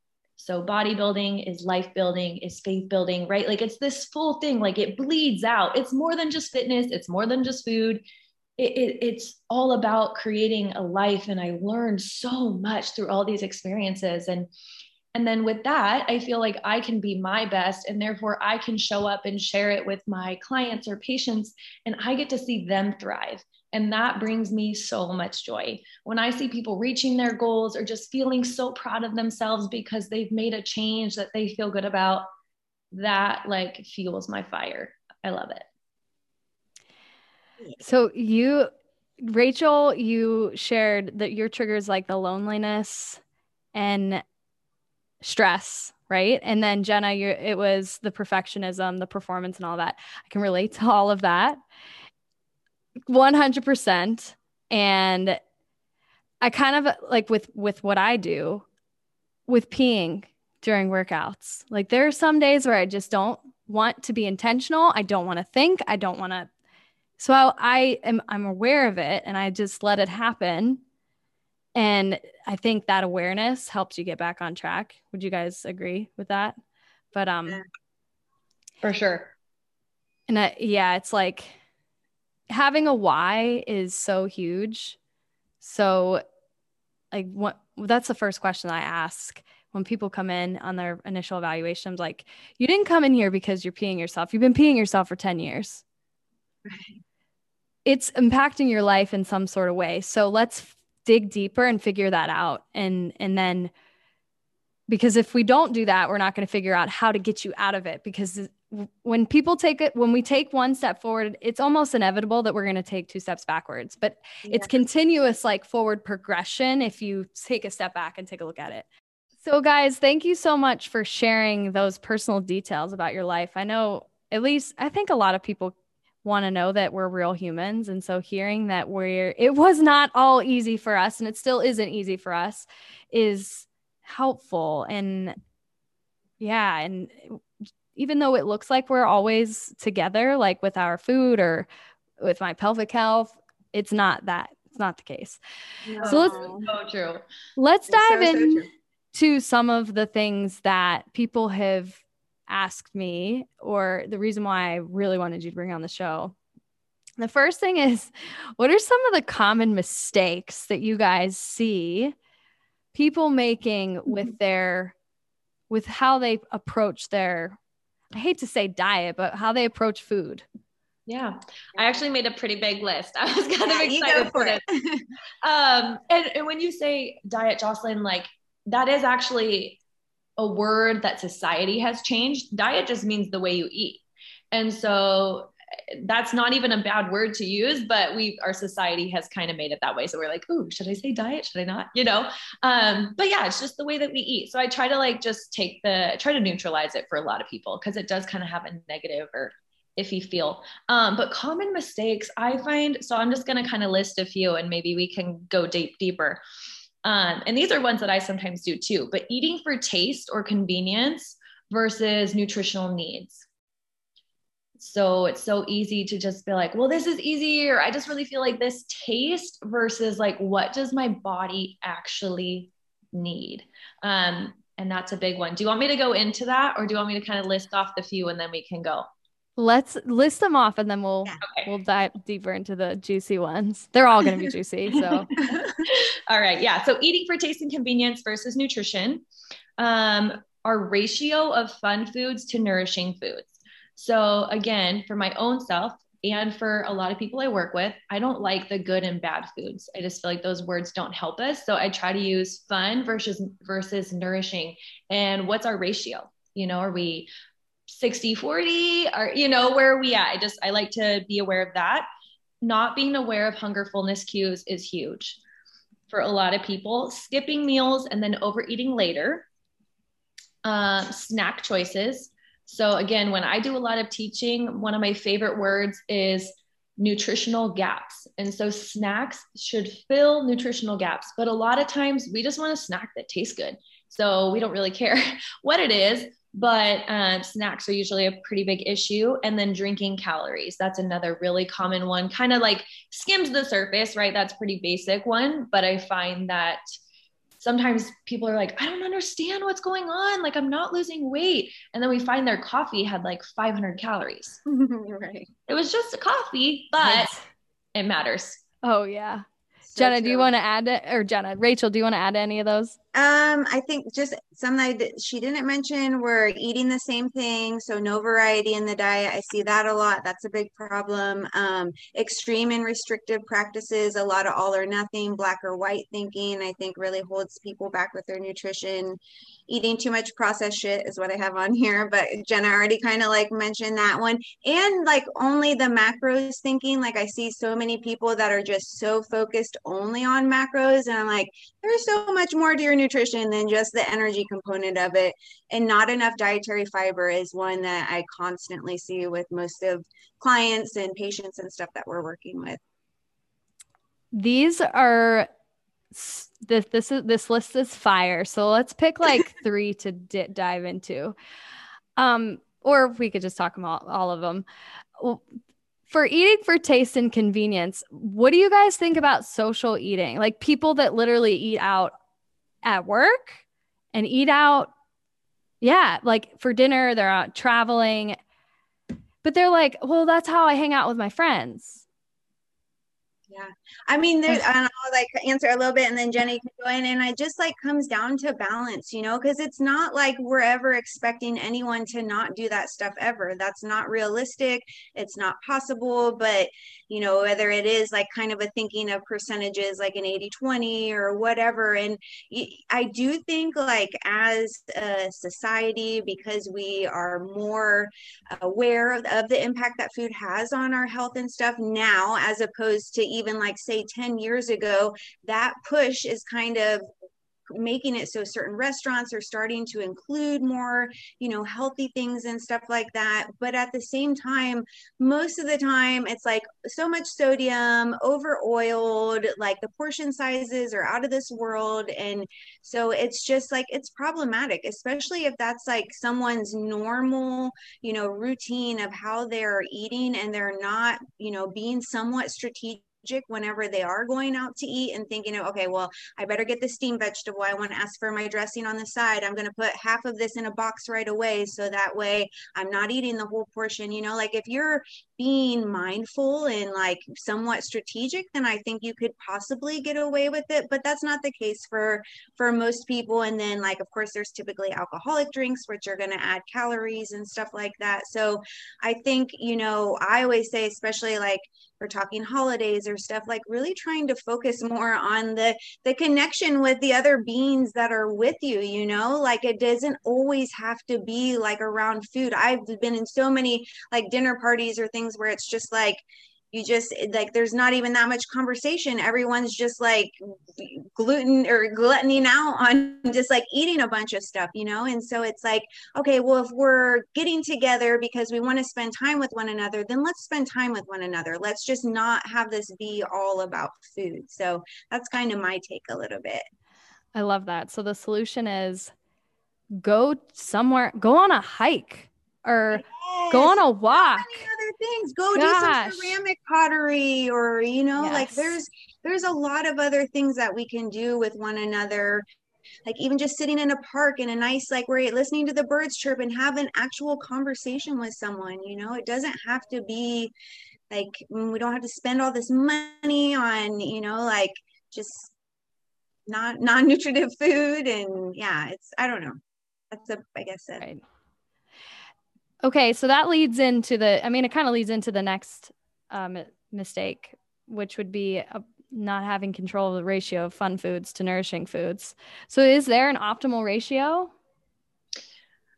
So, bodybuilding is life building, is faith building, right? Like it's this full thing, like it bleeds out. It's more than just fitness, it's more than just food. It, it, it's all about creating a life. And I learned so much through all these experiences. And and then with that, I feel like I can be my best and therefore I can show up and share it with my clients or patients and I get to see them thrive. And that brings me so much joy. When I see people reaching their goals or just feeling so proud of themselves because they've made a change that they feel good about, that like fuels my fire. I love it. So you Rachel, you shared that your triggers like the loneliness and stress, right? And then Jenna, you it was the perfectionism, the performance, and all that. I can relate to all of that 100%. And I kind of like with with what I do with peeing during workouts. Like there are some days where I just don't want to be intentional. I don't want to think. I don't want to So I, I am I'm aware of it and I just let it happen. And I think that awareness helps you get back on track. Would you guys agree with that? But um for sure. And I, yeah, it's like having a why is so huge. So like what that's the first question I ask when people come in on their initial evaluation. I'm like, you didn't come in here because you're peeing yourself. You've been peeing yourself for 10 years. Right. It's impacting your life in some sort of way. So let's dig deeper and figure that out. And and then because if we don't do that, we're not going to figure out how to get you out of it because when people take it when we take one step forward it's almost inevitable that we're going to take two steps backwards but yeah. it's continuous like forward progression if you take a step back and take a look at it so guys thank you so much for sharing those personal details about your life i know at least i think a lot of people want to know that we're real humans and so hearing that we're it was not all easy for us and it still isn't easy for us is helpful and yeah and even though it looks like we're always together, like with our food or with my pelvic health, it's not that. It's not the case. No. So let's so true. Let's it's dive so, in so to some of the things that people have asked me, or the reason why I really wanted you to bring on the show. The first thing is, what are some of the common mistakes that you guys see people making with their with how they approach their I hate to say diet, but how they approach food. Yeah, I actually made a pretty big list. I was kind yeah, of excited for it. um, and, and when you say diet, Jocelyn, like that is actually a word that society has changed. Diet just means the way you eat. And so that's not even a bad word to use, but we our society has kind of made it that way. So we're like, oh, should I say diet? Should I not? You know? Um, but yeah, it's just the way that we eat. So I try to like just take the try to neutralize it for a lot of people because it does kind of have a negative or iffy feel. Um, but common mistakes I find, so I'm just gonna kind of list a few and maybe we can go deep deeper. Um, and these are ones that I sometimes do too, but eating for taste or convenience versus nutritional needs. So it's so easy to just be like, well, this is easy, or I just really feel like this taste versus like, what does my body actually need? Um, and that's a big one. Do you want me to go into that, or do you want me to kind of list off the few and then we can go? Let's list them off and then we'll okay. we'll dive deeper into the juicy ones. They're all going to be juicy. So, all right, yeah. So eating for taste and convenience versus nutrition. Um, our ratio of fun foods to nourishing foods. So, again, for my own self and for a lot of people I work with, I don't like the good and bad foods. I just feel like those words don't help us. So, I try to use fun versus versus nourishing. And what's our ratio? You know, are we 60 40 or you know where are we at i just i like to be aware of that not being aware of hunger fullness cues is huge for a lot of people skipping meals and then overeating later uh, snack choices so, again, when I do a lot of teaching, one of my favorite words is nutritional gaps. And so, snacks should fill nutritional gaps. But a lot of times, we just want a snack that tastes good. So, we don't really care what it is. But um, snacks are usually a pretty big issue. And then drinking calories. That's another really common one, kind of like skims the surface, right? That's pretty basic one. But I find that sometimes people are like, I don't understand what's going on. Like, I'm not losing weight. And then we find their coffee had like 500 calories. right. It was just a coffee, but it matters. Oh, yeah. So Jenna, do you want to add it? Or Jenna, Rachel, do you want to add any of those? Um, I think just some that she didn't mention were eating the same thing, so no variety in the diet. I see that a lot. That's a big problem. Um, extreme and restrictive practices, a lot of all or nothing, black or white thinking. I think really holds people back with their nutrition. Eating too much processed shit is what I have on here, but Jenna already kind of like mentioned that one. And like only the macros thinking. Like I see so many people that are just so focused only on macros, and I'm like, there's so much more to your nutrition than just the energy component of it. And not enough dietary fiber is one that I constantly see with most of clients and patients and stuff that we're working with. These are this this is this list is fire. So let's pick like three to d- dive into. Um or we could just talk about all, of them. For eating for taste and convenience, what do you guys think about social eating? Like people that literally eat out at work and eat out, yeah, like for dinner, they're out traveling, but they're like, well, that's how I hang out with my friends. Yeah. I mean, there, and I'll like answer a little bit and then Jenny can join. And it just like comes down to balance, you know, because it's not like we're ever expecting anyone to not do that stuff ever. That's not realistic. It's not possible. But, you know, whether it is like kind of a thinking of percentages like an 80 20 or whatever. And I do think like as a society, because we are more aware of, of the impact that food has on our health and stuff now, as opposed to even even like say 10 years ago, that push is kind of making it so certain restaurants are starting to include more you know healthy things and stuff like that. But at the same time most of the time it's like so much sodium over oiled like the portion sizes are out of this world. And so it's just like it's problematic especially if that's like someone's normal you know routine of how they're eating and they're not you know being somewhat strategic whenever they are going out to eat and thinking, oh, okay, well, I better get the steamed vegetable. I want to ask for my dressing on the side. I'm going to put half of this in a box right away. So that way I'm not eating the whole portion. You know, like if you're being mindful and like somewhat strategic, then I think you could possibly get away with it. But that's not the case for for most people. And then like of course there's typically alcoholic drinks which are going to add calories and stuff like that. So I think, you know, I always say, especially like talking holidays or stuff like really trying to focus more on the the connection with the other beings that are with you you know? Like it doesn't always have to be like around food. I've been in so many like dinner parties or things where it's just like you just like there's not even that much conversation. Everyone's just like gluten or gluttony out on just like eating a bunch of stuff you know? And so it's like okay well if we're getting together because we want to spend time with one another then let's spend time with one another. Let's just not have this be all about food. So that's kind of my take a little bit. I love that. So the solution is go somewhere go on a hike or yes. go on a walk. So other things. Go Gosh. do some ceramic pottery, or you know, yes. like there's there's a lot of other things that we can do with one another. Like even just sitting in a park in a nice like where you're listening to the birds chirp and have an actual conversation with someone. You know, it doesn't have to be like mm, we don't have to spend all this money on you know like just not non-nutritive food and yeah it's i don't know that's a i guess a, right. Okay, so that leads into the, I mean, it kind of leads into the next um, mistake, which would be a, uh, not having control of the ratio of fun foods to nourishing foods. So, is there an optimal ratio?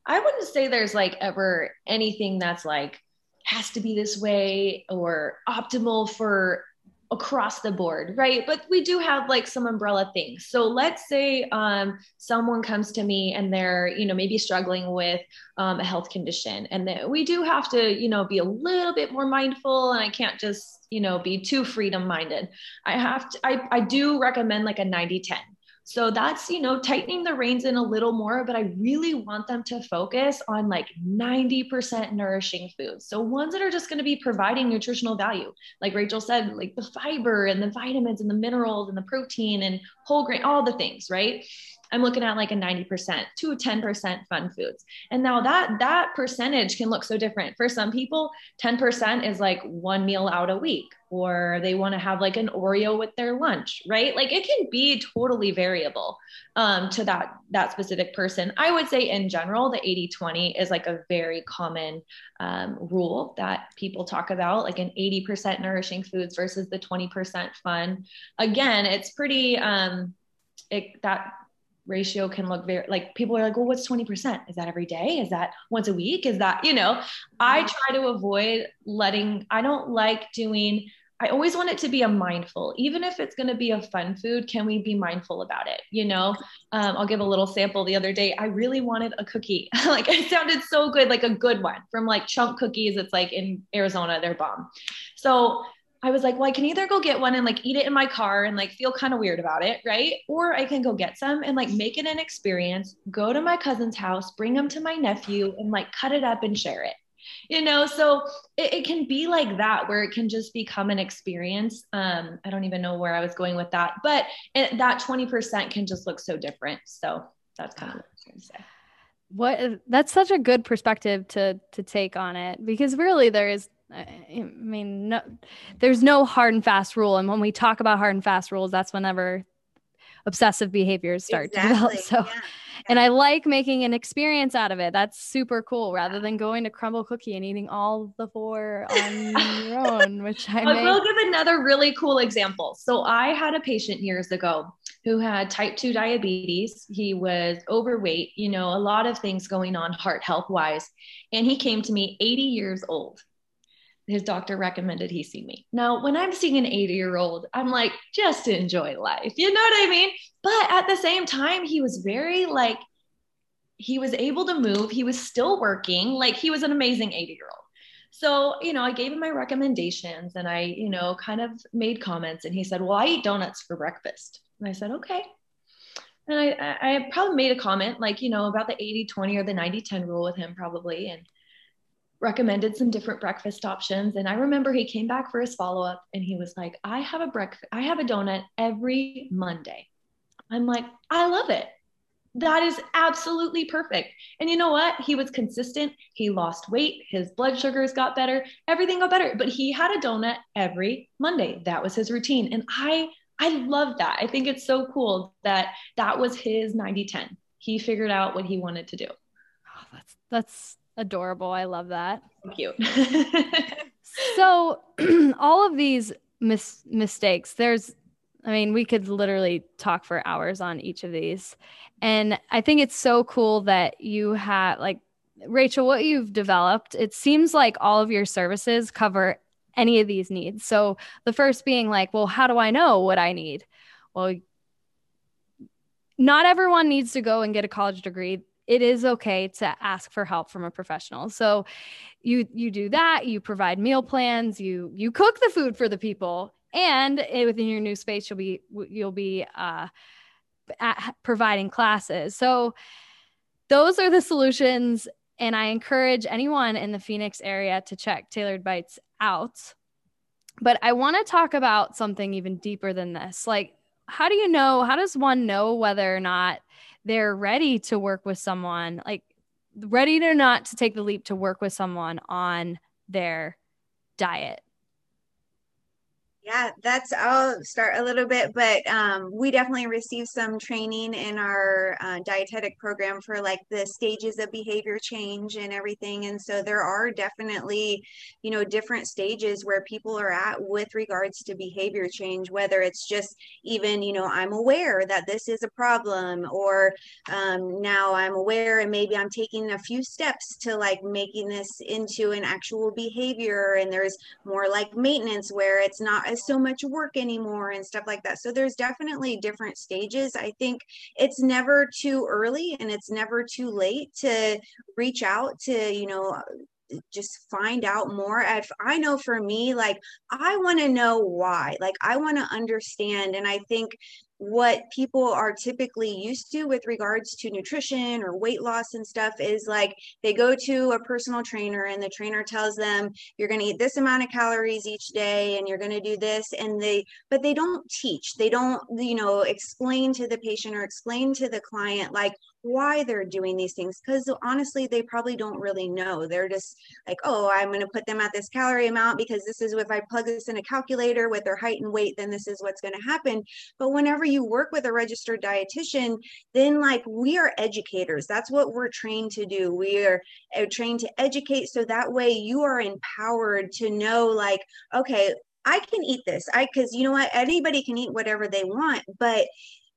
I wouldn't say there's like ever anything that's like has to be this way or optimal for across the board, right? But we do have like some umbrella things. So let's say um, someone comes to me and they're, you know, maybe struggling with um, a health condition, and then we do have to, you know, be a little bit more mindful. And I can't just, you know, be too freedom minded. I have to, I, I do recommend like a 90 10. So that's, you know, tightening the reins in a little more, but I really want them to focus on like 90% nourishing foods. So ones that are just going to be providing nutritional value. Like Rachel said, like the fiber and the vitamins and the minerals and the protein and whole grain, all the things, right? I'm looking at like a 90% to 10% fun foods. And now that that percentage can look so different. For some people, 10% is like one meal out a week or they want to have like an Oreo with their lunch, right? Like it can be totally variable um, to that that specific person. I would say in general, the 80-20 is like a very common um, rule that people talk about, like an 80% nourishing foods versus the 20% fun. Again, it's pretty um, it, that ratio can look very like people are like well what's 20% is that every day? Is that once a week? Is that you know? I try to avoid letting i don't like doing i always want it to be a mindful. Even if it's going to be a fun food can we be mindful about it you know? Um, i'll give a little sample. The other day i really wanted a cookie. Like it sounded so good like a good one from like chunk cookies. It's like in arizona. They're bomb. So I was like, well, I can either go get one and like eat it in my car and like feel kind of weird about it, right? Or I can go get some and like make it an experience, go to my cousin's house, bring them to my nephew and like cut it up and share it. you know so it, it, can be like that where it can just become an experience um i don't even know where i was going with that but it, that 20% can just look so different so that's kind of what i was trying to say what that's such a good perspective to to take on it because really there is I mean, no, there's no hard and fast rule. And when we talk about hard and fast rules, that's whenever obsessive behaviors start exactly. to develop. So, yeah. and I like making an experience out of it. That's super cool rather than going to Crumbl Cookie and eating all the four on your own, which I may- will give another really cool example. So, I had a patient years ago who had type 2 diabetes. He was overweight, you know, a lot of things going on heart health wise. And he came to me 80 years old his doctor recommended he see me. Now, when I'm seeing an 80 year old, I'm like, just enjoy life. You know what I mean? But at the same time, he was very like, he was able to move. He was still working. Like, he was an amazing 80 year old. So, you know, I gave him my recommendations and I, you know, kind of made comments. And he said, Well, I eat donuts for breakfast. And I said, Okay. And I, I probably made a comment like, you know, about the 80 20 or the 90 10 rule with him, probably. And recommended some different breakfast options. And I remember he came back for his follow up and he was like, I have a breakfast, I have a donut every Monday. I'm like, I love it. That is absolutely perfect. And you know what? He was consistent. He lost weight. His blood sugars got better. Everything got better. But he had a donut every Monday. That was his routine. And I I love that. I think it's so cool that that was his 90/10. He figured out what he wanted to do. Oh, that's that's Adorable. I love that. Thank you. so, all of these mis- mistakes, there's, I mean, we could literally talk for hours on each of these. And I think it's so cool that you have, like, Rachel, what you've developed, it seems like all of your services cover any of these needs. So, the first being like, well, how do I know what I need? Well, not everyone needs to go and get a college degree it is okay to ask for help from a professional. So you you do that, you provide meal plans, you you cook the food for the people and within your new space you'll be you'll be uh, providing classes. So those are the solutions and I encourage anyone in the Phoenix area to check Tailored Bites out. But I want to talk about something even deeper than this. Like how do you know how does one know whether or not they're ready to work with someone like ready or not to take the leap to work with someone on their diet yeah, that's, I'll start a little bit, but um, we definitely received some training in our uh, dietetic program for like the stages of behavior change and everything. And so there are definitely, you know, different stages where people are at with regards to behavior change, whether it's just even, you know, I'm aware that this is a problem, or um, now I'm aware and maybe I'm taking a few steps to like making this into an actual behavior. And there's more like maintenance where it's not so much work anymore and stuff like that. So there's definitely different stages. I think it's never too early and it's never too late to reach out to, you know, just find out more if i know for me like i want to know why like i want to understand and i think what people are typically used to with regards to nutrition or weight loss and stuff is like they go to a personal trainer and the trainer tells them you're going to eat this amount of calories each day and you're going to do this and they but they don't teach. They don't you know explain to the patient or explain to the client like why they're doing these things because honestly they probably don't really know. They're just like oh i'm going to put them at this calorie amount because this is if i plug this in a calculator with their height and weight then this is what's going to happen. But whenever you work with a registered dietitian then like we are educators. That's what we're trained to do. We are uh, trained to educate so that way you are empowered to know like okay I can eat this. I because you know what? Anybody can eat whatever they want, but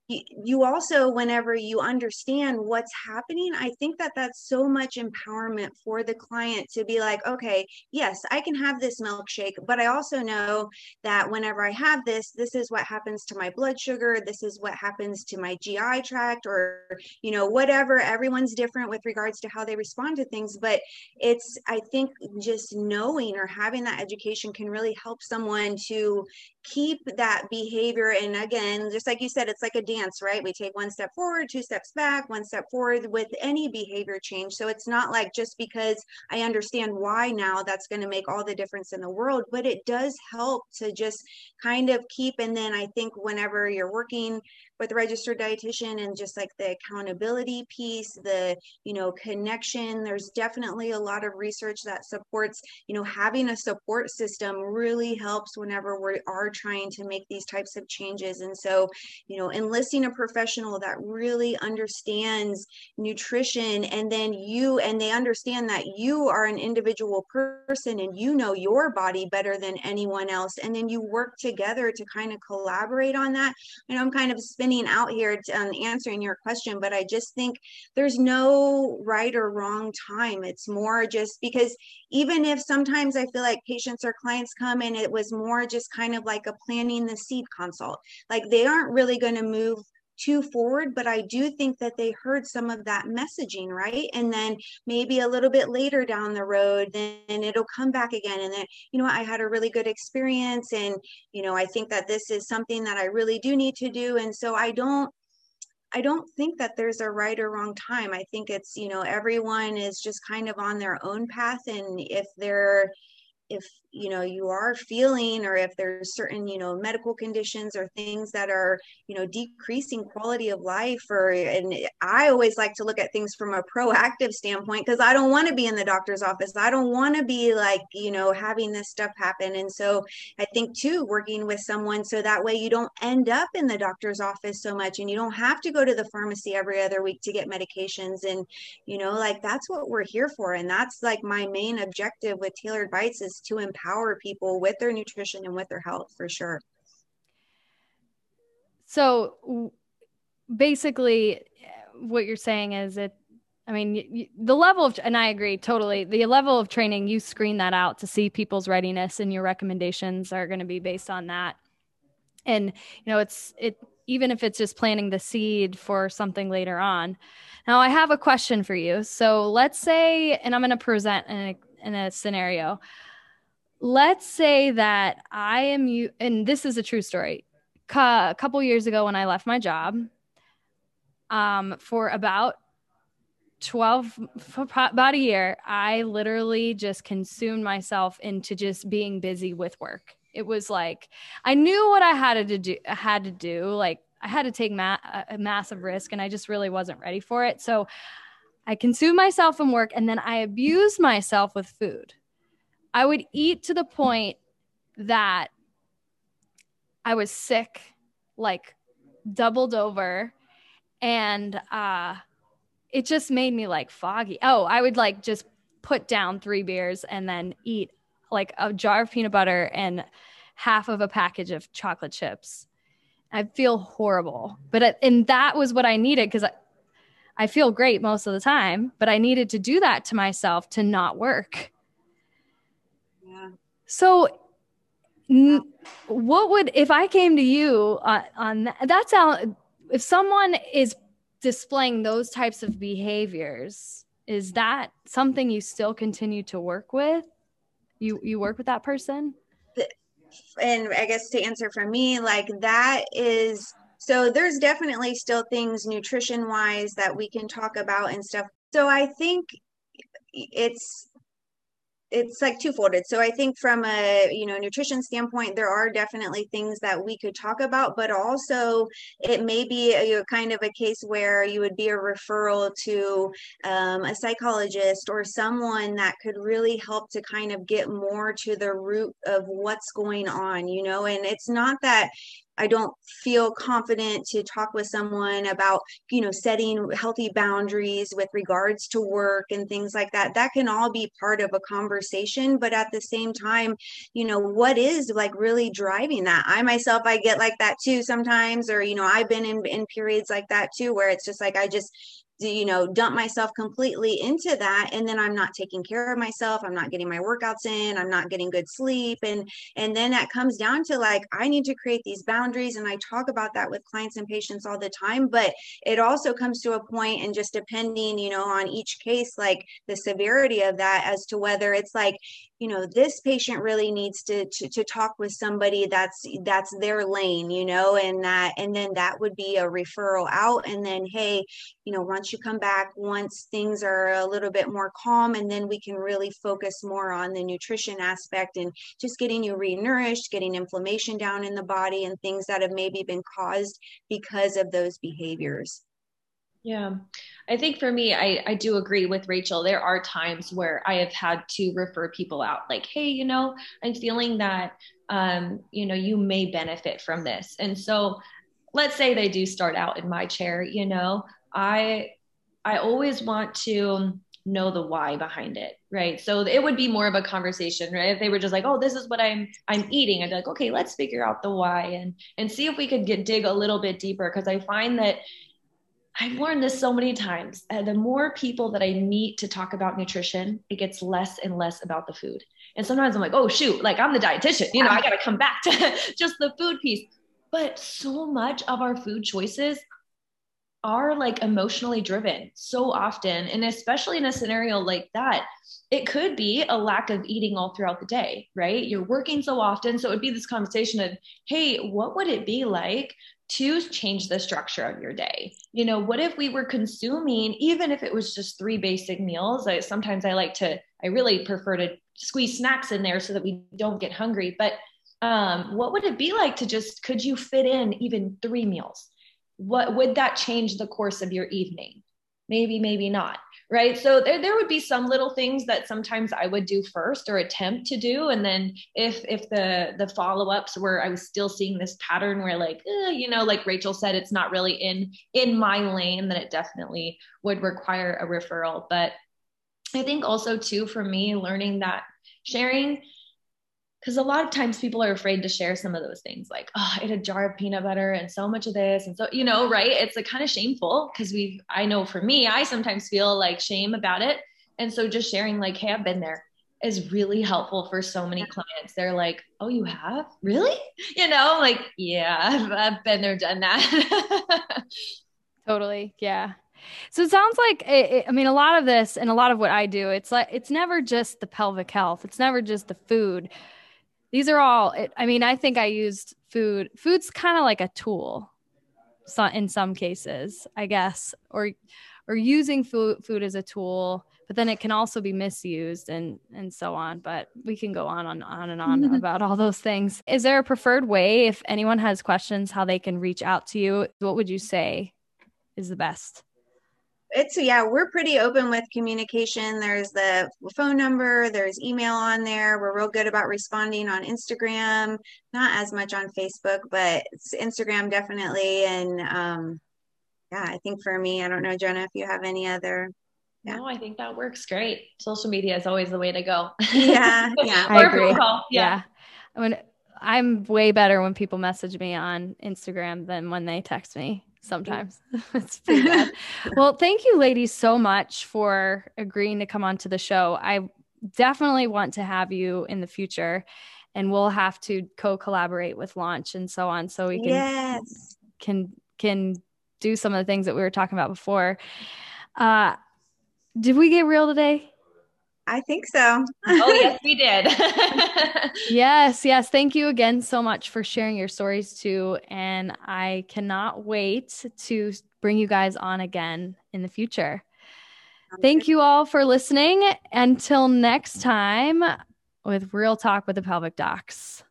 you also whenever you understand what's happening i think that that's so much empowerment for the client to be like okay yes i can have this milkshake but i also know that whenever i have this this is what happens to my blood sugar this is what happens to my gi tract or you know whatever everyone's different with regards to how they respond to things but it's i think just knowing or having that education can really help someone to keep that behavior and again just like you said it's like a dance, right? We take one step forward, two steps back, one step forward with any behavior change. So it's not like just because I understand why now that's going to make all the difference in the world, but it does help to just kind of keep. And then I think whenever you're working with a registered dietitian and just like the accountability piece the you know connection there's definitely a lot of research that supports you know having a support system really helps whenever we are trying to make these types of changes and so you know enlisting a professional that really understands nutrition and then you and they understand that you are an individual person and you know your body better than anyone else and then you work together to kind of collaborate on that you know i'm kind of spinning out here to, um, answering your question, but I just think there's no right or wrong time. It's more just because even if sometimes I feel like patients or clients come and it was more just kind of like a planning the seed consult, like they aren't really going to move too forward, but I do think that they heard some of that messaging, right? And then maybe a little bit later down the road, then it'll come back again. And then, you know, I had a really good experience. And, you know, I think that this is something that I really do need to do. And so I don't, I don't think that there's a right or wrong time. I think it's, you know, everyone is just kind of on their own path. And if they're, if you know you are feeling or if there's certain you know medical conditions or things that are you know decreasing quality of life or and i always like to look at things from a proactive standpoint because i don't want to be in the doctor's office. I don't want to be like you know having this stuff happen. And so i think too working with someone so that way you don't end up in the doctor's office so much and you don't have to go to the pharmacy every other week to get medications. And you know like that's what we're here for. And that's like my main objective with tailored bites is to empower people with their nutrition and with their health for sure. So basically, what you're saying is it, I mean, the level of, and I agree totally, the level of training, you screen that out to see people's readiness and your recommendations are going to be based on that. And, you know, it's, it, even if it's just planting the seed for something later on. Now, I have a question for you. So let's say, and I'm going to present in a, in a scenario let's say that I am you, and this is a true story. A couple years ago, when I left my job, um, for about 12 for about a year i literally just consumed myself into just being busy with work. It was like i knew what i had to do had to do like i had to take ma- a massive risk and i just really wasn't ready for it. So i consumed myself in work and then i abused myself with food I would eat to the point that I was sick, like doubled over, and uh, it just made me like foggy. Oh, I would like just put down three beers and then eat like a jar of peanut butter and half of a package of chocolate chips. I feel horrible, but it, and that was what I needed because I, I feel great most of the time, but I needed to do that to myself to not work. So, what would if I came to you uh, on that? That's if someone is displaying those types of behaviors, is that something you still continue to work with? You you work with that person? And I guess to answer for me, like that is so there's definitely still things nutrition wise that we can talk about and stuff. So I think it's it's like two-folded so i think from a you know nutrition standpoint there are definitely things that we could talk about but also it may be a, kind of a case where you would be a referral to um, a psychologist or someone that could really help to kind of get more to the root of what's going on you know? And it's not that I don't feel confident to talk with someone about, you know, setting healthy boundaries with regards to work and things like that. That can all be part of a conversation. But at the same time, you know, what is like really driving that? I myself, I get like that too sometimes, or, you know, I've been in, in periods like that too, where it's just like, I just, you know dump myself completely into that and then i'm not taking care of myself i'm not getting my workouts in i'm not getting good sleep and and then that comes down to like i need to create these boundaries and i talk about that with clients and patients all the time but it also comes to a point and just depending you know on each case like the severity of that as to whether it's like you know this patient really needs to, to to talk with somebody that's that's their lane you know and that and then that would be a referral out. And then hey you know once you come back once things are a little bit more calm and then we can really focus more on the nutrition aspect and just getting you renourished getting inflammation down in the body and things that have maybe been caused because of those behaviors yeah. I think for me, I, I do agree with Rachel. There are times where I have had to refer people out, like, hey, you know, I'm feeling that, um, you know, you may benefit from this. And so let's say they do start out in my chair, you know, I, I always want to know the why behind it right so it would be more of a conversation right if they were just like oh this is what i'm i'm eating i'd be like okay let's figure out the why and and see if we could get dig a little bit deeper because i find that I've learned this so many times. Uh, the more people that I meet to talk about nutrition, it gets less and less about the food. And sometimes I'm like, oh, shoot, like I'm the dietitian, you know, I got to come back to just the food piece. But so much of our food choices are like emotionally driven so often. And especially in a scenario like that, it could be a lack of eating all throughout the day, right? You're working so often. So it would be this conversation of, hey, what would it be like to change the structure of your day. You know, what if we were consuming, even if it was just three basic meals? I, sometimes I like to, I really prefer to squeeze snacks in there so that we don't get hungry. But um, what would it be like to just, could you fit in even three meals? What would that change the course of your evening? Maybe, maybe not right? So there, there would be some little things that sometimes i would do first or attempt to do. And then if if the the follow-ups were i was still seeing this pattern where like eh, you know like rachel said it's not really in in my lane then it definitely would require a referral. But i think also too for me learning that sharing because a lot of times people are afraid to share some of those things like oh i ate a jar of peanut butter and so much of this and so you know right? It's a kind of shameful because we i know for me i sometimes feel like shame about it. And so just sharing like hey i've been there is really helpful for so many clients. They're like oh you have? Really? You know like yeah i've, I've been there done that. Totally yeah. So it sounds like it, it, I mean a lot of this and a lot of what I do it's like it's never just the pelvic health. It's never just the food these are all it, i mean i think i used food food's kind of like a tool so in some cases i guess or or using food food as a tool but then it can also be misused and and so on but we can go on on, on and on mm-hmm. about all those things. Is there a preferred way if anyone has questions how they can reach out to you? What would you say is the best it's yeah we're pretty open with communication there's the phone number there's email on there we're real good about responding on instagram not as much on facebook but instagram definitely and um yeah i think for me i don't know jenna if you have any other yeah. No, I think that works great. Social media is always the way to go. Yeah, yeah, I agree. Yeah. yeah. I mean, I'm way better when people message me on Instagram than when they text me sometimes. it's pretty bad. well, thank you, ladies, so much for agreeing to come on to the show. I definitely want to have you in the future, and we'll have to co-collaborate with launch and so on, so we can yes. can can do some of the things that we were talking about before. Uh, did we get real today? I think so. oh, yes, we did. yes, yes. Thank you again so much for sharing your stories too. And I cannot wait to bring you guys on again in the future. Thank you all for listening. Until next time with Real Talk with the Pelvic Docs.